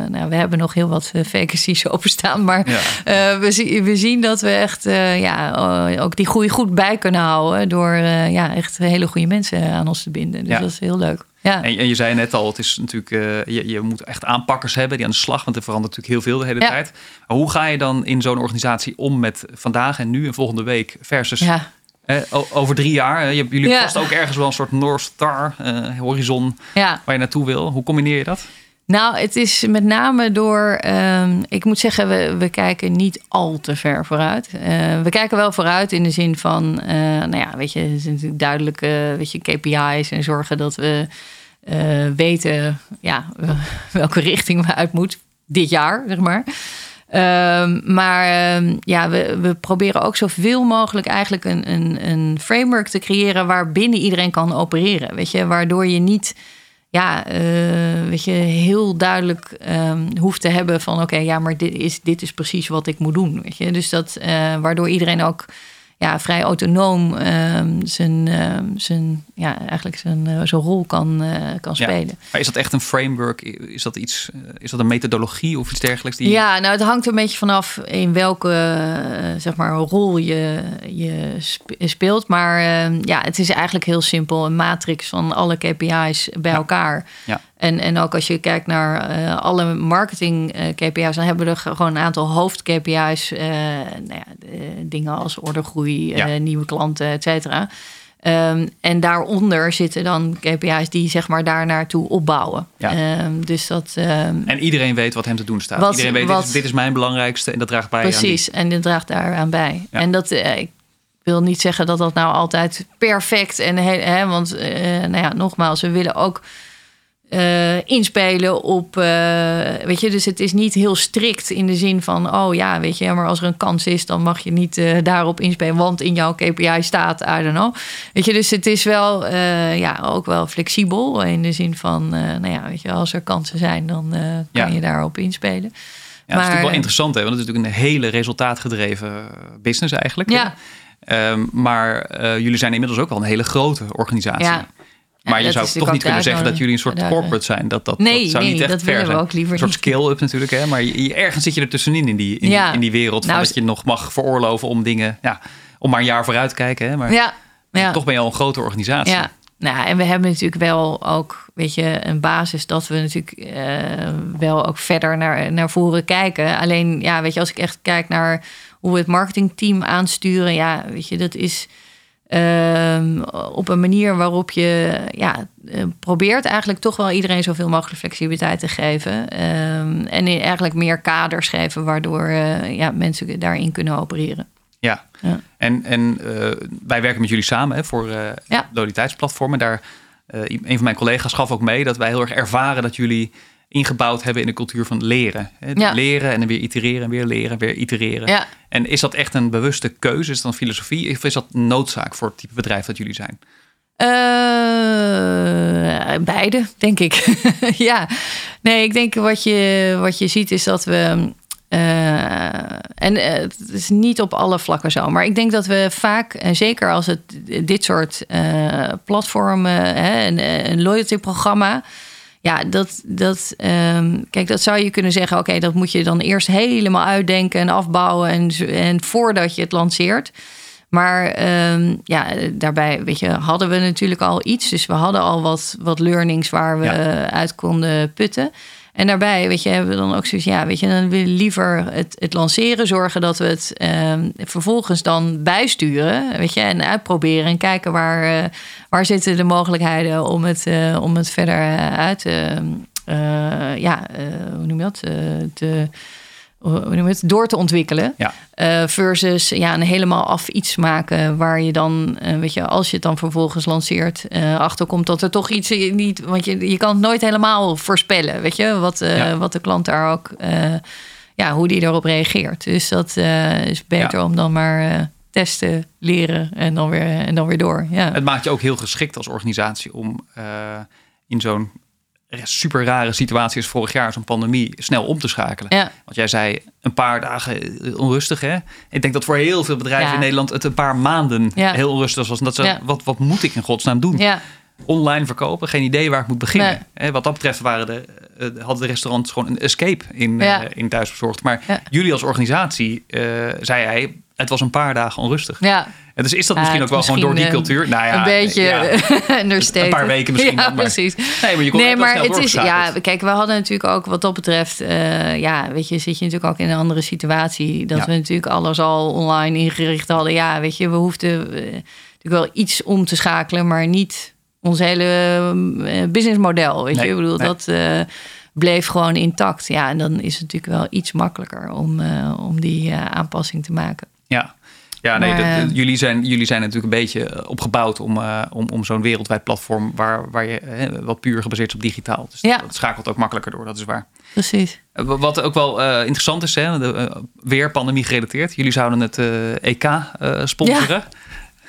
nou, we hebben nog heel wat vacancies [laughs] openstaan. Maar ja. uh, we, zie, we zien dat we echt uh, ja, ook die groei goed bij kunnen houden. Door ja, echt hele goede mensen aan ons te binden. Dus ja. dat is heel leuk. Ja. En, en, je zei net al, het is natuurlijk, je, je, moet echt aanpakkers hebben die aan de slag, want er verandert natuurlijk heel veel de hele ja. tijd. Maar hoe ga je dan in zo'n organisatie om met vandaag en nu en volgende week versus ja. Eh, over drie jaar. Je, jullie ja. vast ook ergens wel een soort North Star uh, horizon ja. waar je naartoe wil. Hoe combineer je dat? Nou, het is met name door. Um, ik moet zeggen, we, we kijken niet al te ver vooruit. Uh, we kijken wel vooruit in de zin van. nou ja, weet je, er zijn natuurlijk duidelijke weet je, KPI's en zorgen dat we weten ja, [laughs] welke richting we uit moeten dit jaar, zeg maar. Um, maar um, ja, we, we proberen ook zoveel mogelijk eigenlijk een, een, een framework te creëren waarbinnen iedereen kan opereren. Weet je, waardoor je niet ja, uh, weet je, heel duidelijk um, hoeft te hebben van oké, ja, maar dit is, dit is precies wat ik moet doen. Weet je? Dus dat uh, waardoor iedereen ook ja, vrij autonoom um, zijn, um, zijn, ja, eigenlijk zijn, uh, zijn rol kan, uh, kan spelen. Ja. Maar is dat echt een framework? Is dat iets? Uh, is dat een methodologie of iets dergelijks? Die... Ja, nou, het hangt er een beetje vanaf in welke zeg maar, rol je, je speelt. Maar ehm, ja, het is eigenlijk heel simpel: een matrix van alle KPI's bij elkaar. Ja. En, en ook als je kijkt naar uh, alle marketing uh, KPI's, dan hebben we er gewoon een aantal hoofd KPI's. Uh, nou ja, dingen als ordergroei, ja. nieuwe klanten, et cetera. Um, en daaronder zitten dan KPI's die zeg maar daar naartoe opbouwen. Ja. Um, dus dat, um, en iedereen weet wat hem te doen staat. Wat, iedereen weet, wat, dit, is, dit, is, mijn belangrijkste en dat draagt bij precies, aan die. en dit draagt daaraan bij. Ja. En dat, ik wil niet zeggen dat dat nou altijd perfect en... Want nou ja, nogmaals, we willen ook uh, inspelen op. Uh, weet je, dus het is niet heel strikt in de zin van. Oh ja, weet je, maar als er een kans is, dan mag je niet uh, daarop inspelen. Want in jouw KPI staat, I don't know. Weet je, dus het is wel. ja, ook wel flexibel. In de zin van. nou ja, weet je, als er kansen zijn, dan kan ja. je daarop inspelen. Ja, maar, dat is natuurlijk wel interessant, hè? Want het is natuurlijk een hele resultaatgedreven business eigenlijk. Ja. Um, maar jullie zijn inmiddels ook wel een hele grote organisatie. Ja. Maar je zou toch niet kunnen zeggen dat jullie een soort corporate zijn. Dat, dat, nee, dat zou nee, niet echt dat willen zijn. we ook liever Een soort scale-up natuurlijk. Hè? Maar je, ergens zit je er tussenin in die, in, ja. die, in die wereld. Van nou, dat je nog mag veroorloven om dingen... Ja, om maar een jaar vooruit te kijken. Hè? Maar ja. Ja. toch ben je al een grote organisatie. Ja. Nou, en we hebben natuurlijk wel ook, weet je, een basis dat we natuurlijk uh, wel ook verder naar, naar voren kijken. Alleen, ja, weet je, als ik echt kijk naar hoe we het marketingteam aansturen, ja, weet je, dat is um, op een manier waarop je ja, probeert eigenlijk toch wel iedereen zoveel mogelijk flexibiliteit te geven. Um, en eigenlijk meer kaders geven waardoor uh, ja, mensen daarin kunnen opereren. Ja, ja. en, en uh, wij werken met jullie samen hè, voor uh, ja. loyaliteitsplatformen. Daar, een van mijn collega's gaf ook mee dat wij heel erg ervaren dat jullie ingebouwd hebben in de cultuur van leren. Ja. Leren en dan weer itereren en weer leren en weer itereren. Ja. En is dat echt een bewuste keuze? Is dat een filosofie? Of is dat noodzaak voor het type bedrijf dat jullie zijn? Eh, beide, denk ik. [laughs] ja, nee, ik denk wat je, wat je ziet is dat we. eh, en eh, het is niet op alle vlakken zo, maar ik denk dat we vaak, en zeker als het dit soort platformen, hè, een, een loyalty-programma, ja, dat, dat, ehm, kijk, dat zou je kunnen zeggen, oké, dat moet je dan eerst helemaal uitdenken en afbouwen en, en voordat je het lanceert. Maar ehm, ja, daarbij weet je, hadden we natuurlijk al iets. Dus we hadden al wat, wat learnings waar we Ja. uit konden putten. En daarbij, weet je, hebben we dan ook zoiets, ja, weet je, dan wil je liever het, het lanceren, zorgen dat we het ehm, vervolgens dan bijsturen, weet je, en uitproberen en kijken waar, eh, waar zitten de mogelijkheden om het, eh, om het verder eh, uit te, eh, ja, hoe noem je dat, te, het, door te ontwikkelen. Ja. Eh, versus ja, een helemaal af iets maken waar je dan, eh, weet je, als je het dan vervolgens lanceert, eh achterkomt dat er toch iets niet. Want je, je kan het nooit helemaal voorspellen, weet je, wat, Ja. wat de klant daar ook, ja, hoe die daarop reageert. Dus dat is beter om dan maar testen, leren en dan weer, en dan weer door. Ja. Het maakt je ook heel geschikt als organisatie om in zo'n super rare situatie als vorig jaar, zo'n pandemie, snel om te schakelen. Ja. Want jij zei een paar dagen eh, onrustig, hè? Ik denk dat voor heel veel bedrijven Ja. in Nederland het een paar maanden Ja. heel onrustig was. En dat ze, wat, wat moet ik in godsnaam doen? Online verkopen, geen idee waar ik moet beginnen. Nee. Wat dat betreft waren de, eh, hadden de restaurants gewoon een escape in, eh, in thuisbezorgd. Maar jullie als organisatie, eh, zei hij, het was een paar dagen onrustig. ja. En dus is dat Ja, misschien ook wel gewoon door die misschien, cultuur? Nou ja, een beetje ja. [laughs] Een paar weken misschien Ja, maar- precies. Nee, maar je kon Nee, echt wel maar snel het is, ja, kijk, we hadden natuurlijk ook wat dat betreft, eh, ja, weet je, zit je natuurlijk ook in een andere situatie. Dat Ja. we natuurlijk alles al online ingericht hadden. Ja, weet je, we hoefden eh, natuurlijk wel iets om te schakelen, maar niet ons hele eh, businessmodel. Weet Nee, je, ik bedoel, nee. dat eh, bleef gewoon intact. Ja, en dan is het natuurlijk wel iets makkelijker om, eh, om die eh, aanpassing te maken. Ja, ja nee, Maar, dat- jullie, zijn, jullie zijn natuurlijk een beetje eh, opgebouwd om, eh, om, om zo'n wereldwijd platform waar, waar je eh, wat puur gebaseerd is op digitaal. Dus Ja. dat schakelt ook makkelijker door, dat is waar. Precies. Eh, Wat ook wel interessant is, hè, de, weer pandemie gerelateerd. Jullie zouden het EK eh, sponsoren.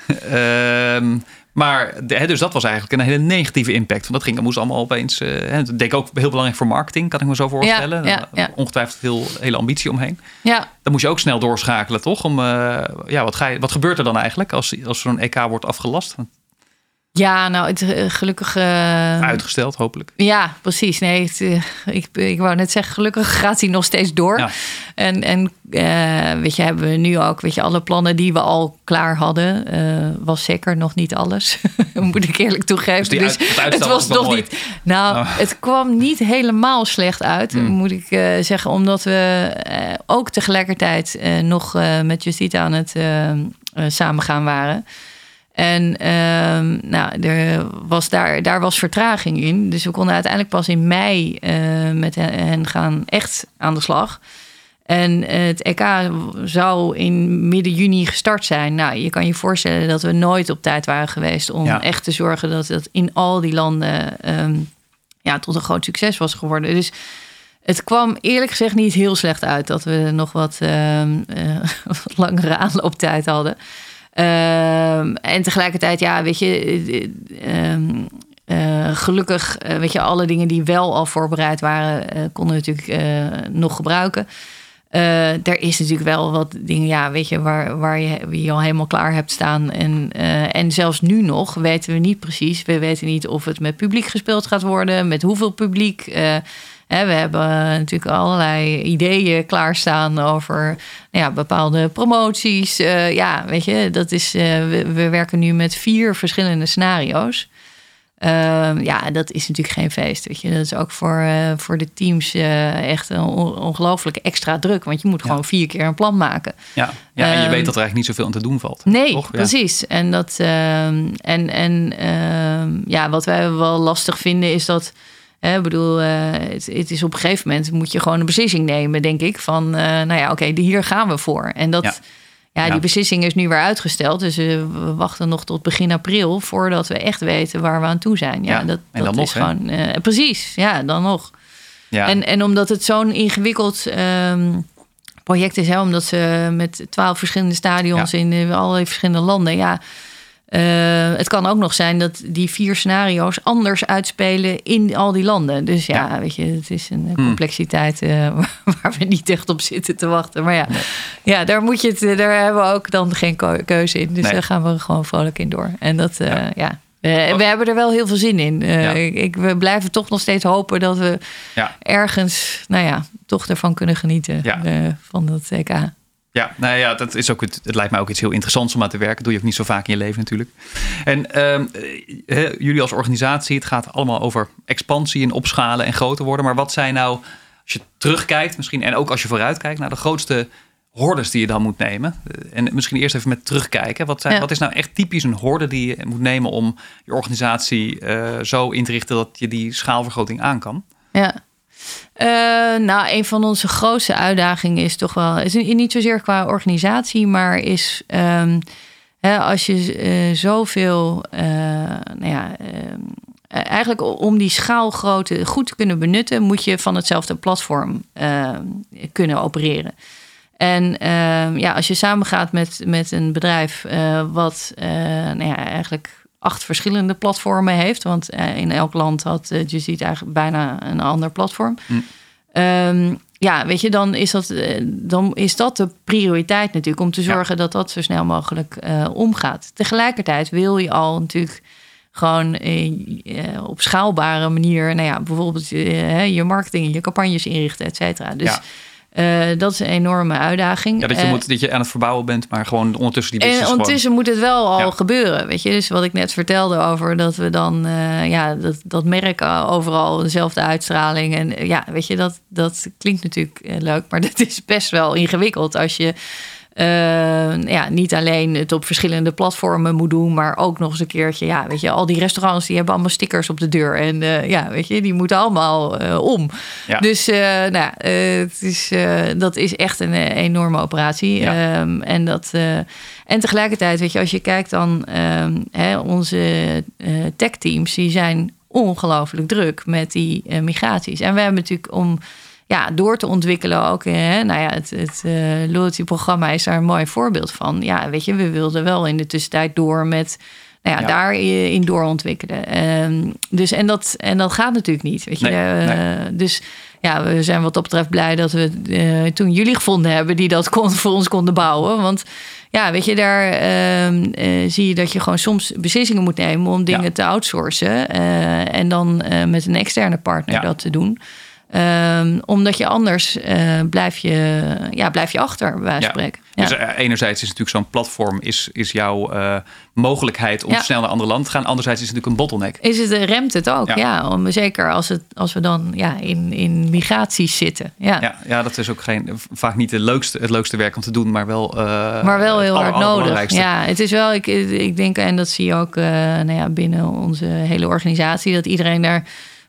[laughs] Ehm, maar de- dus dat was eigenlijk een hele negatieve impact. Want dat ging, dat moest allemaal opeens. hè, dat denk ik ook heel belangrijk voor marketing, kan ik me zo voorstellen. ja, Daar ja. Ongetwijfeld veel hele ambitie omheen. Ja, Dan moest je ook snel doorschakelen, toch? Om, eh, ja, wat, ga je, wat gebeurt er dan eigenlijk als, als zo'n EK wordt afgelast? Ja nou, het, eh, gelukkig... eh, Uitgesteld, hopelijk. Ja, precies. Nee, het, eh, ik, ik wou net zeggen, gelukkig gaat hij nog steeds door. Ja. En, en weet je, hebben we nu ook, weet je, alle plannen die we al klaar hadden, was zeker nog niet alles. [laughs] Moet ik eerlijk toegeven. Dus Dus het was nog niet. Nou, Oh. het kwam niet helemaal slecht uit, Hmm. moet ik zeggen, omdat we ook tegelijkertijd nog met Justita aan het samengaan waren. En ehm, nou, er was daar, daar was vertraging in. Dus we konden uiteindelijk pas in mei eh, met hen- gaan echt aan de slag. En het EK zou in midden juni gestart zijn. Nou, je kan je voorstellen dat we nooit op tijd waren geweest om Ja. echt te zorgen dat het in al die landen ehm, ja, tot een groot succes was geworden. Dus het kwam eerlijk gezegd niet heel slecht uit dat we nog wat, ehm, eh, [laughs] wat langere aanlooptijd hadden. Ehm, en tegelijkertijd, ja, weet je, eh, ehm, eh, gelukkig, eh, weet je, alle dingen die wel al voorbereid waren, eh, konden we natuurlijk nog gebruiken. Er is natuurlijk wel wat dingen, ja, weet je, waar, waar je, je al helemaal klaar hebt staan. En, en zelfs nu nog weten we niet precies. We weten niet of het met publiek gespeeld gaat worden, met hoeveel publiek. Hè, we hebben eh, natuurlijk allerlei ideeën klaarstaan over nou ja, bepaalde promoties. Eh, ja, weet je, dat is, eh, we, we werken nu met vier verschillende scenario's. Ehm, ja, dat is natuurlijk geen feest. Weet je. Dat is ook voor, voor de teams echt een on- ongelooflijke extra druk. Want je moet Ja. gewoon vier keer een plan maken. Ja, ja en je Ehm, weet dat er eigenlijk niet zoveel aan te doen valt. Nee, toch? Ja. precies. En, dat, ehm, en, en ja, wat wij wel lastig vinden is dat. Ik bedoel, eh, het, het is op een gegeven moment moet je gewoon een beslissing nemen, denk ik. Van, eh, nou ja, oké, hier gaan we voor. En dat, Ja. ja, Ja. die beslissing is nu weer uitgesteld. Dus eh, we wachten nog tot begin april voordat we echt weten waar we aan toe zijn. Ja, Ja, dat, en dat is hè? gewoon. precies, ja, dan nog. Ja. En, en omdat het zo'n ingewikkeld ehm, project is, hè, omdat ze met twaalf verschillende stadions in allerlei verschillende landen, ja. Uh, het kan ook nog zijn dat die vier scenario's anders uitspelen in al die landen. Dus ja, weet je, het is een hmm. complexiteit uh, [laughs] waar we niet echt op zitten te wachten. Maar ja, ja daar, moet je het, daar hebben we ook dan geen keuze in. Dus daar gaan we gewoon vrolijk in door. En dat, uh, ja. Uh, we hebben er wel heel veel zin in. Uh, ik, we blijven toch nog steeds hopen dat we ja. ergens, nou ja, toch ervan kunnen genieten uh, van dat EK. Ja, nou ja, dat is ook het, het lijkt mij ook iets heel interessants om aan te werken. Dat doe je ook niet zo vaak in je leven natuurlijk. En ehm, jullie als organisatie, het gaat allemaal over expansie en opschalen en groter worden. Maar wat zijn nou, als je terugkijkt misschien en ook als je vooruitkijkt naar de grootste hordes die je dan moet nemen? En misschien eerst even met terugkijken. Wat, zijn, wat is nou echt typisch een horde die je moet nemen om je organisatie uh, zo in te richten dat je die schaalvergroting aan kan? Ja. Uh, nou, een van onze grootste uitdagingen is toch wel, is niet zozeer qua organisatie, maar is um, hè, als je uh, zoveel, nou ja, ehm, eigenlijk om die schaalgrootte goed te kunnen benutten, moet je van hetzelfde platform ehm, kunnen opereren. En ja, als je samengaat met, met een bedrijf wat nou ja, eigenlijk acht verschillende platformen heeft, want uh, in elk land had uh, Just eigenlijk bijna een ander platform. Hm. Um, ja, weet je, dan is, dat, dan is dat de prioriteit natuurlijk om te zorgen ja. dat dat zo snel mogelijk omgaat. Tegelijkertijd wil je al natuurlijk gewoon op schaalbare manier, nou ja, bijvoorbeeld je marketing, je campagnes inrichten, et cetera. Dus ja uh, dat is een enorme uitdaging. Ja, dat je, uh, moet, dat je aan het verbouwen bent, maar gewoon ondertussen die business En ondertussen moet het wel al ja. gebeuren, weet je. Dus wat ik net vertelde over dat we dan... Uh, ja, dat, dat merk overal dezelfde uitstraling. En ja, weet je, dat, dat klinkt natuurlijk leuk... maar [laughs] dat is best wel ingewikkeld als je uh, ja, niet alleen het op verschillende platformen moet doen, maar ook nog eens een keertje, ja, weet je, al die restaurants die hebben allemaal stickers op de deur en uh, ja, weet je, die moeten allemaal uh, om. Ja. Dus nou, het is, dat is echt een enorme operatie. Ja. Um, en dat en tegelijkertijd, weet je, als je kijkt dan um, hè, onze tech teams, die zijn ongelooflijk druk met die migraties. En we hebben natuurlijk om ja, door te ontwikkelen ook. Hè, nou ja, het, het uh, loyalty-programma is daar een mooi voorbeeld van. Ja, weet je, we wilden wel in de tussentijd door met nou ja, ja. daarin doorontwikkelen. Um, dus en dat, en dat gaat natuurlijk niet. Weet je? Nee, nee. Uh, dus ja, we zijn wat dat betreft blij dat we uh, toen jullie gevonden hebben die dat kon, voor ons konden bouwen. Want ja, weet je, daar uh, zie je dat je gewoon soms beslissingen moet nemen om dingen ja. te outsourcen. en dan met een externe partner ja. dat te doen. Um, omdat je anders uh, blijf, je, ja, blijf je achter, bij wijze van spreken. Ja. Dus uh, enerzijds is natuurlijk zo'n platform is, is jouw uh, mogelijkheid om ja. snel naar andere landen te gaan. Anderzijds is het natuurlijk een bottleneck. Is het, remt het ook, ja. om, zeker als, het, als we dan ja, in, in migraties zitten. Ja. Ja, ja, dat is ook geen, vaak niet de leukste, het leukste werk om te doen, maar wel, maar wel heel hard nodig. Ja, het is wel, ik, ik denk, en dat zie je ook nou ja, binnen onze hele organisatie, dat iedereen daar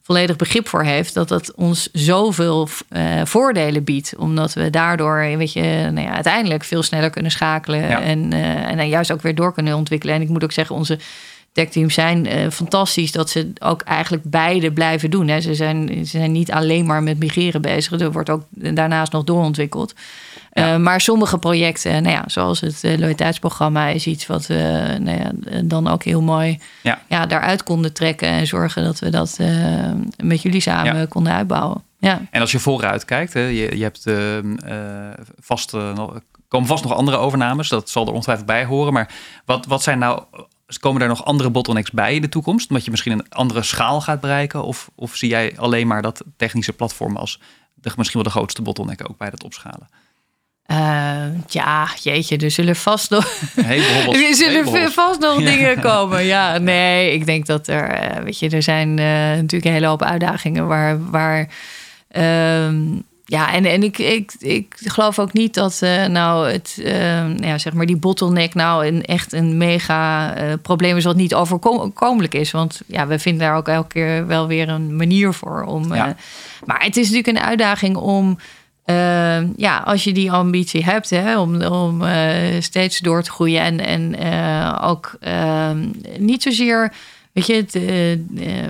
volledig begrip voor heeft, dat dat ons zoveel uh, voordelen biedt. Omdat we daardoor, weet je, nou ja, uiteindelijk veel sneller kunnen schakelen ja. en, uh, en dan juist ook weer door kunnen ontwikkelen. En ik moet ook zeggen, onze techteams zijn uh, fantastisch dat ze ook eigenlijk beide blijven doen. Hè. Ze, zijn, ze zijn niet alleen maar met migreren bezig. Er wordt ook daarnaast nog doorontwikkeld. Ja. Uh, maar sommige projecten, nou ja, zoals het uh, loyaliteitsprogramma, is iets wat we nou ja, dan ook heel mooi ja. Ja, daaruit konden trekken en zorgen dat we dat met jullie samen konden uitbouwen. Ja. En als je vooruit kijkt, hè, je, je hebt vast, komen vast nog andere overnames, dat zal er ongetwijfeld bij horen. Maar wat, wat zijn nou komen er nog andere bottlenecks bij in de toekomst? Omdat je misschien een andere schaal gaat bereiken? Of, of zie jij alleen maar dat technische platform als de, misschien wel de grootste bottleneck ook bij het opschalen? Uh, ja, jeetje, er zullen vast nog, [laughs] er zullen vast nog ja. dingen komen. Ja, nee, ik denk dat er, uh, weet je, er zijn uh, natuurlijk een hele hoop uitdagingen waar, waar um, ja, en, en ik, ik, ik geloof ook niet dat uh, nou het, uh, ja, zeg maar die bottleneck nou een, echt een mega probleem is wat niet overkomelijk is. Want ja, we vinden daar ook elke keer wel weer een manier voor om. Ja. maar het is natuurlijk een uitdaging om. Ja, als je die ambitie hebt hè, om, om steeds door te groeien en, en ook niet zozeer weet je, het, eh, eh,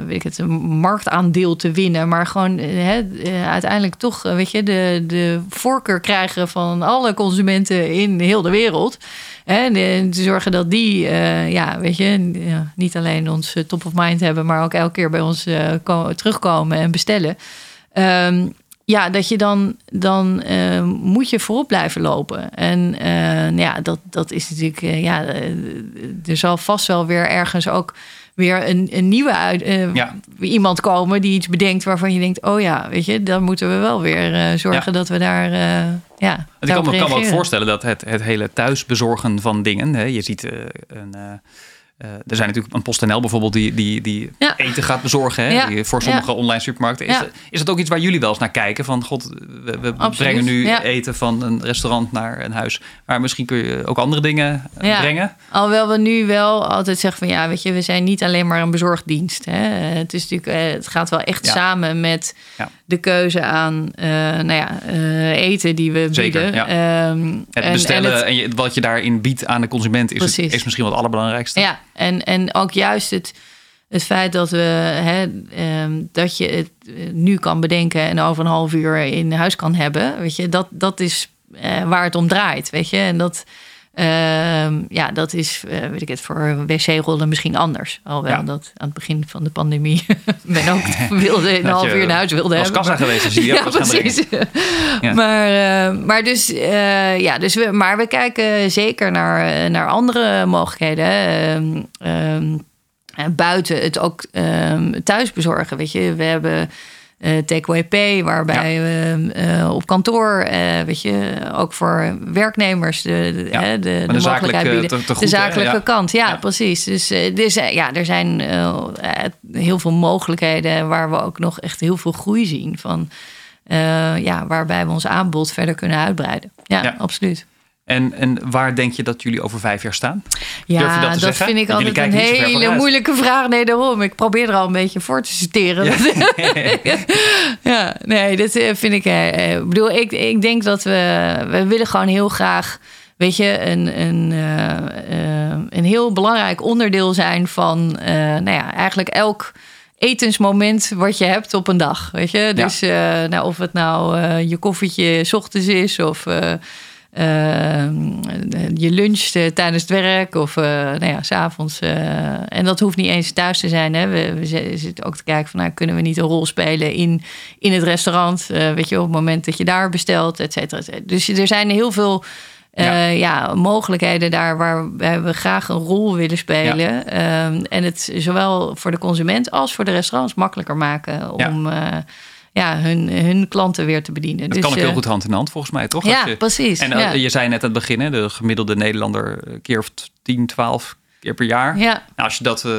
weet ik het, marktaandeel te winnen. Maar gewoon eh, eh, uiteindelijk toch, eh, weet je, de, de voorkeur krijgen van alle consumenten in heel de wereld. En, eh, te zorgen dat die, eh, ja, weet je, niet alleen ons eh, top of mind hebben, maar ook elke keer bij ons eh, ko- terugkomen en bestellen. Ehm, ja, dat je dan, dan eh, moet je voorop blijven lopen. En eh, nou ja, dat, dat is natuurlijk, eh, ja, er zal vast wel weer ergens ook weer een, een nieuwe uit, Ja. iemand komen die iets bedenkt waarvan je denkt, oh ja, weet je, dan moeten we wel weer zorgen dat we daar, ja, ik kan me, kan me ook voorstellen dat het, het hele thuisbezorgen van dingen. Hè, je ziet een. er zijn natuurlijk een PostNL bijvoorbeeld die, die, die Ja. Eten gaat bezorgen hè, Ja. voor sommige online supermarkten. Is, dat- is dat ook iets waar jullie wel eens naar kijken? Van god, we, brengen nu eten van een restaurant naar een huis. Maar misschien kun je ook andere dingen eh, brengen. Alhoewel we nu wel altijd zeggen van ja, weet je, we zijn niet alleen maar een bezorgdienst. Hè. Eh, Het, is natuurlijk, eh, het gaat wel echt samen met de keuze aan eh, nou ja, eten die we Zeker, bieden. ja. Ehm, Het en- bestellen en en, het- je, wat je daarin biedt aan de consument is, het- is misschien wel het allerbelangrijkste. Ja, en, en ook juist het, het feit dat, we, hè, ehm, dat je het eh, nu kan bedenken en over een half uur in huis kan hebben, weet je, dat, dat is eh, waar het om draait, weet je. En dat, ehm, ja, dat is, eh, weet ik het, voor wc-rollen misschien anders. Alhoewel Ja. dat aan het begin van de pandemie [laughs] men ook [laughs] wilde een half uur in huis wilde als hebben. kassa geweest is, die je ja, precies. [laughs] Ja. Maar, eh, maar dus, ja, dus we, maar we kijken zeker naar, naar andere mogelijkheden. En buiten het ook ehm, thuis bezorgen. Weet je, we hebben eh Takeaway Pay, waarbij we eh, op kantoor, eh, weet je, ook voor werknemers de, de, Ja, hè, de, de, de zakelijke mogelijkheid bieden. te- te goed, de zakelijke Ja. kant, ja, precies. Dus, dus ja, er zijn heel veel mogelijkheden waar we ook nog echt heel veel groei zien van. ja, waarbij we ons aanbod verder kunnen uitbreiden. Ja. absoluut. En, en waar denk je dat jullie over vijf jaar staan? Ja, Durf je dat te vind ik altijd een hele moeilijke vraag. Nee, daarom. Ik probeer er al een beetje voor te citeren. [laughs] Ja, nee, dat eh, vind ik. eh, eh, Ik bedoel, ik, ik denk dat we. We willen gewoon heel graag. Weet je, een, een, een heel belangrijk onderdeel zijn van. nou ja, eigenlijk elk etensmoment wat je hebt op een dag. Weet je, dus nou, of het nou je koffietje 's ochtends is of. Eh, eh, je luncht eh, tijdens het werk of eh nou ja, s'avonds. eh en dat hoeft niet eens thuis te zijn. Hè. We, we zi- zitten ook te kijken van nou, kunnen we niet een rol spelen in, in het restaurant. weet je, op het moment dat je daar bestelt, et cetera. et cetera. Dus er zijn heel veel eh, ja. mogelijkheden daar waar we graag een rol willen spelen. Ehm, en het zowel voor de consument als voor de restaurants makkelijker maken om ja, hun, hun klanten weer te bedienen. Dat Dus, kan ook heel eh, goed hand in hand volgens mij, toch? Ja, je- precies. En eh, ja. je zei net aan het begin, hè, de gemiddelde Nederlander een keer of 10, 12 keer per jaar. ja. Nou, als je dat, eh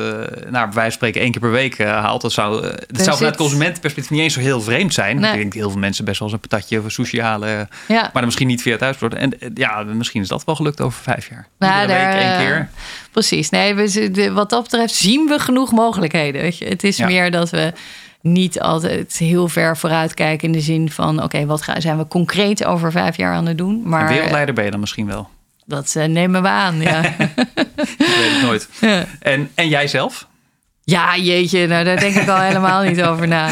nou, van spreken, één keer per week eh, haalt, dat zou, eh, dat zou vanuit consumentenperspectief niet eens zo heel vreemd zijn. Nee. Ik denk dat heel veel mensen best wel eens een patatje of een sushi halen, eh, ja. maar dan misschien niet via het thuisbord. En eh, ja, misschien is dat wel gelukt over vijf jaar. Nou, Iedere daar, week één eh, keer. Precies. Nee, we, wat dat betreft zien we genoeg mogelijkheden. Weet je. Het is Ja. meer dat we niet altijd heel ver vooruit kijken in de zin van: oké, wat gaan, zijn we concreet over vijf jaar aan het doen? En Maar wereldleider ben je dan misschien wel. dat eh, nemen we aan. Ja. [laughs] Ik weet het nooit. ja. En, en jij zelf? Ja, jeetje, nou daar denk ik al helemaal niet over na.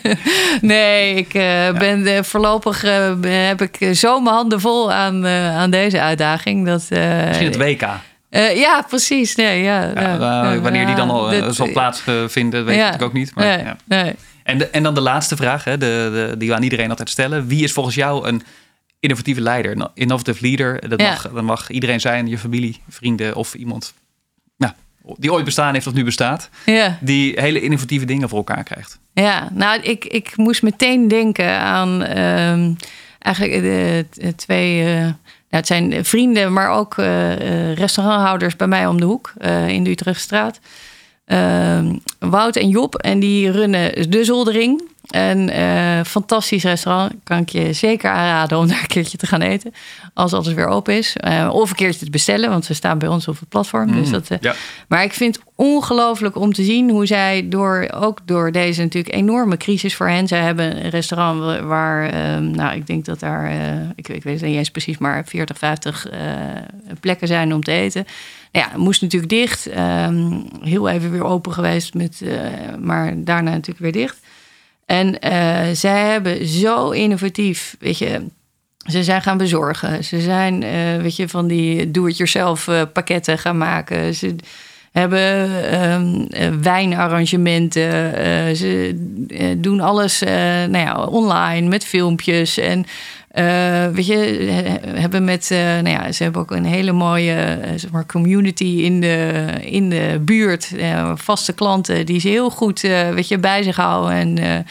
[laughs] nee, ik eh, ben eh, voorlopig heb ik zo mijn handen vol aan, aan deze uitdaging. Dat, Misschien het WK. Eh, ja, precies. Nee, ja, Ja, eh, wanneer die dan al eh, dat- zal plaatsvinden, weet ik ook niet. Maar, nee, ja. nee. En, de- en dan de laatste vraag, hè, de, de, die we aan iedereen altijd stellen. Wie is volgens jou een innovatieve leider, een innovative leader? Dat mag, dat mag iedereen zijn, je familie, vrienden of iemand nou, die ooit bestaan heeft of nu bestaat. Ja. Die hele innovatieve dingen voor elkaar krijgt. Ja, nou, ik, ik moest meteen denken aan ehm, eigenlijk de, de twee. eh, het zijn vrienden, maar ook eh, eh, restauranthouders bij mij om de hoek eh, in de Utrechtstraat. Ehm, Wout en Job, en die runnen de zoldering. Een uh, fantastisch restaurant. Kan ik je zeker aanraden om daar een keertje te gaan eten. Als alles weer open is. Uh, of een keertje te bestellen, want ze staan bij ons op het platform. dus Mm, dat, uh, ja. Maar ik vind het ongelooflijk om te zien hoe zij door, ook door deze natuurlijk enorme crisis voor hen. Zij hebben een restaurant wa- waar, ehm, nou ik denk dat daar, eh, ik, ik weet het niet eens precies, maar 40, 50 eh, plekken zijn om te eten. Nou ja, het moest natuurlijk dicht. Ehm, heel even weer open geweest, met, eh, maar daarna natuurlijk weer dicht. En eh, zij hebben zo innovatief, weet je, ze zijn gaan bezorgen. Ze zijn, eh, weet je, van die do-it-yourself eh, pakketten gaan maken. Ze hebben eh, wijnarrangementen. Ze doen alles nou ja, online met filmpjes. En eh, weet je, he- hebben met, eh, nou ja, ze hebben ook een hele mooie eh, zeg maar community in de, in de buurt. Vaste klanten die ze heel goed weet je, bij zich houden. En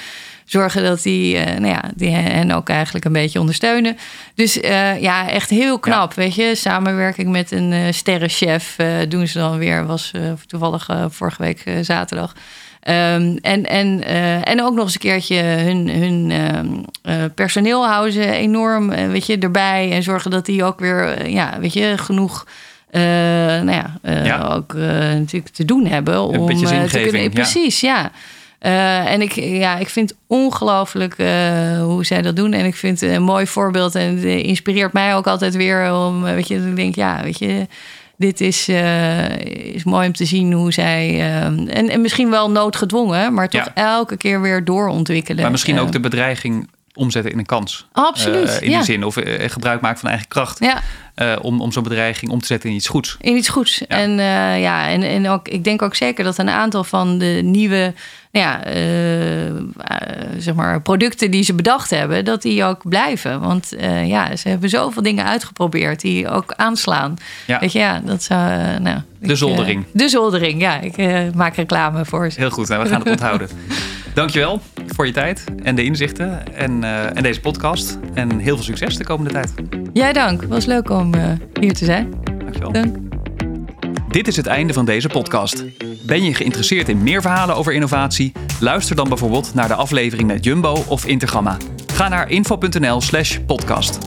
zorgen dat die, nou ja, die hen ook eigenlijk een beetje ondersteunen. Dus ja, echt heel knap, weet je. Samenwerking met een sterrenchef doen ze dan weer. Was toevallig vorige week zaterdag. Ehm, en, en, eh, en ook nog eens een keertje hun, hun ehm, eh, personeel houden ze enorm eh, weet je, erbij. En zorgen dat die ook weer ja, weet je, genoeg nou ja, Ja. ook natuurlijk te doen hebben. Om beetje te kunnen. Precies, ja. En ik, ja, ik vind het ongelooflijk hoe zij dat doen. En ik vind het een mooi voorbeeld. En het inspireert mij ook altijd weer om, weet je, ik denk, ja, weet je, dit is, eh, is mooi om te zien hoe zij, eh, en, en misschien wel noodgedwongen, maar toch Ja. elke keer weer doorontwikkelen. Maar misschien Eh, ook de bedreiging omzetten in een kans. Absoluut, Eh, in ja. die zin. Of eh, gebruik maken van eigen kracht. Ja, eh, om, om zo'n bedreiging om te zetten in iets goeds. in iets goeds. Ja. En ja, en, en ook, ik denk ook zeker dat een aantal van de nieuwe nou ja, zeg maar producten die ze bedacht hebben, dat die ook blijven. Want ja, ze hebben zoveel dingen uitgeprobeerd die ook aanslaan. Ja. Weet je, ja, dat zou. nou, De zoldering. de zoldering, ja. Ik maak reclame voor ze. Heel goed, nou, we gaan het onthouden. [laughs] Dankjewel voor je tijd en de inzichten en, eh, en deze podcast. En heel veel succes de komende tijd. Jij dank. Was leuk om eh, hier te zijn. Dankjewel. Dank. Dit is het einde van deze podcast. Ben je geïnteresseerd in meer verhalen over innovatie? Luister dan bijvoorbeeld naar de aflevering met Jumbo of Intergamma. Ga naar info.nl/podcast.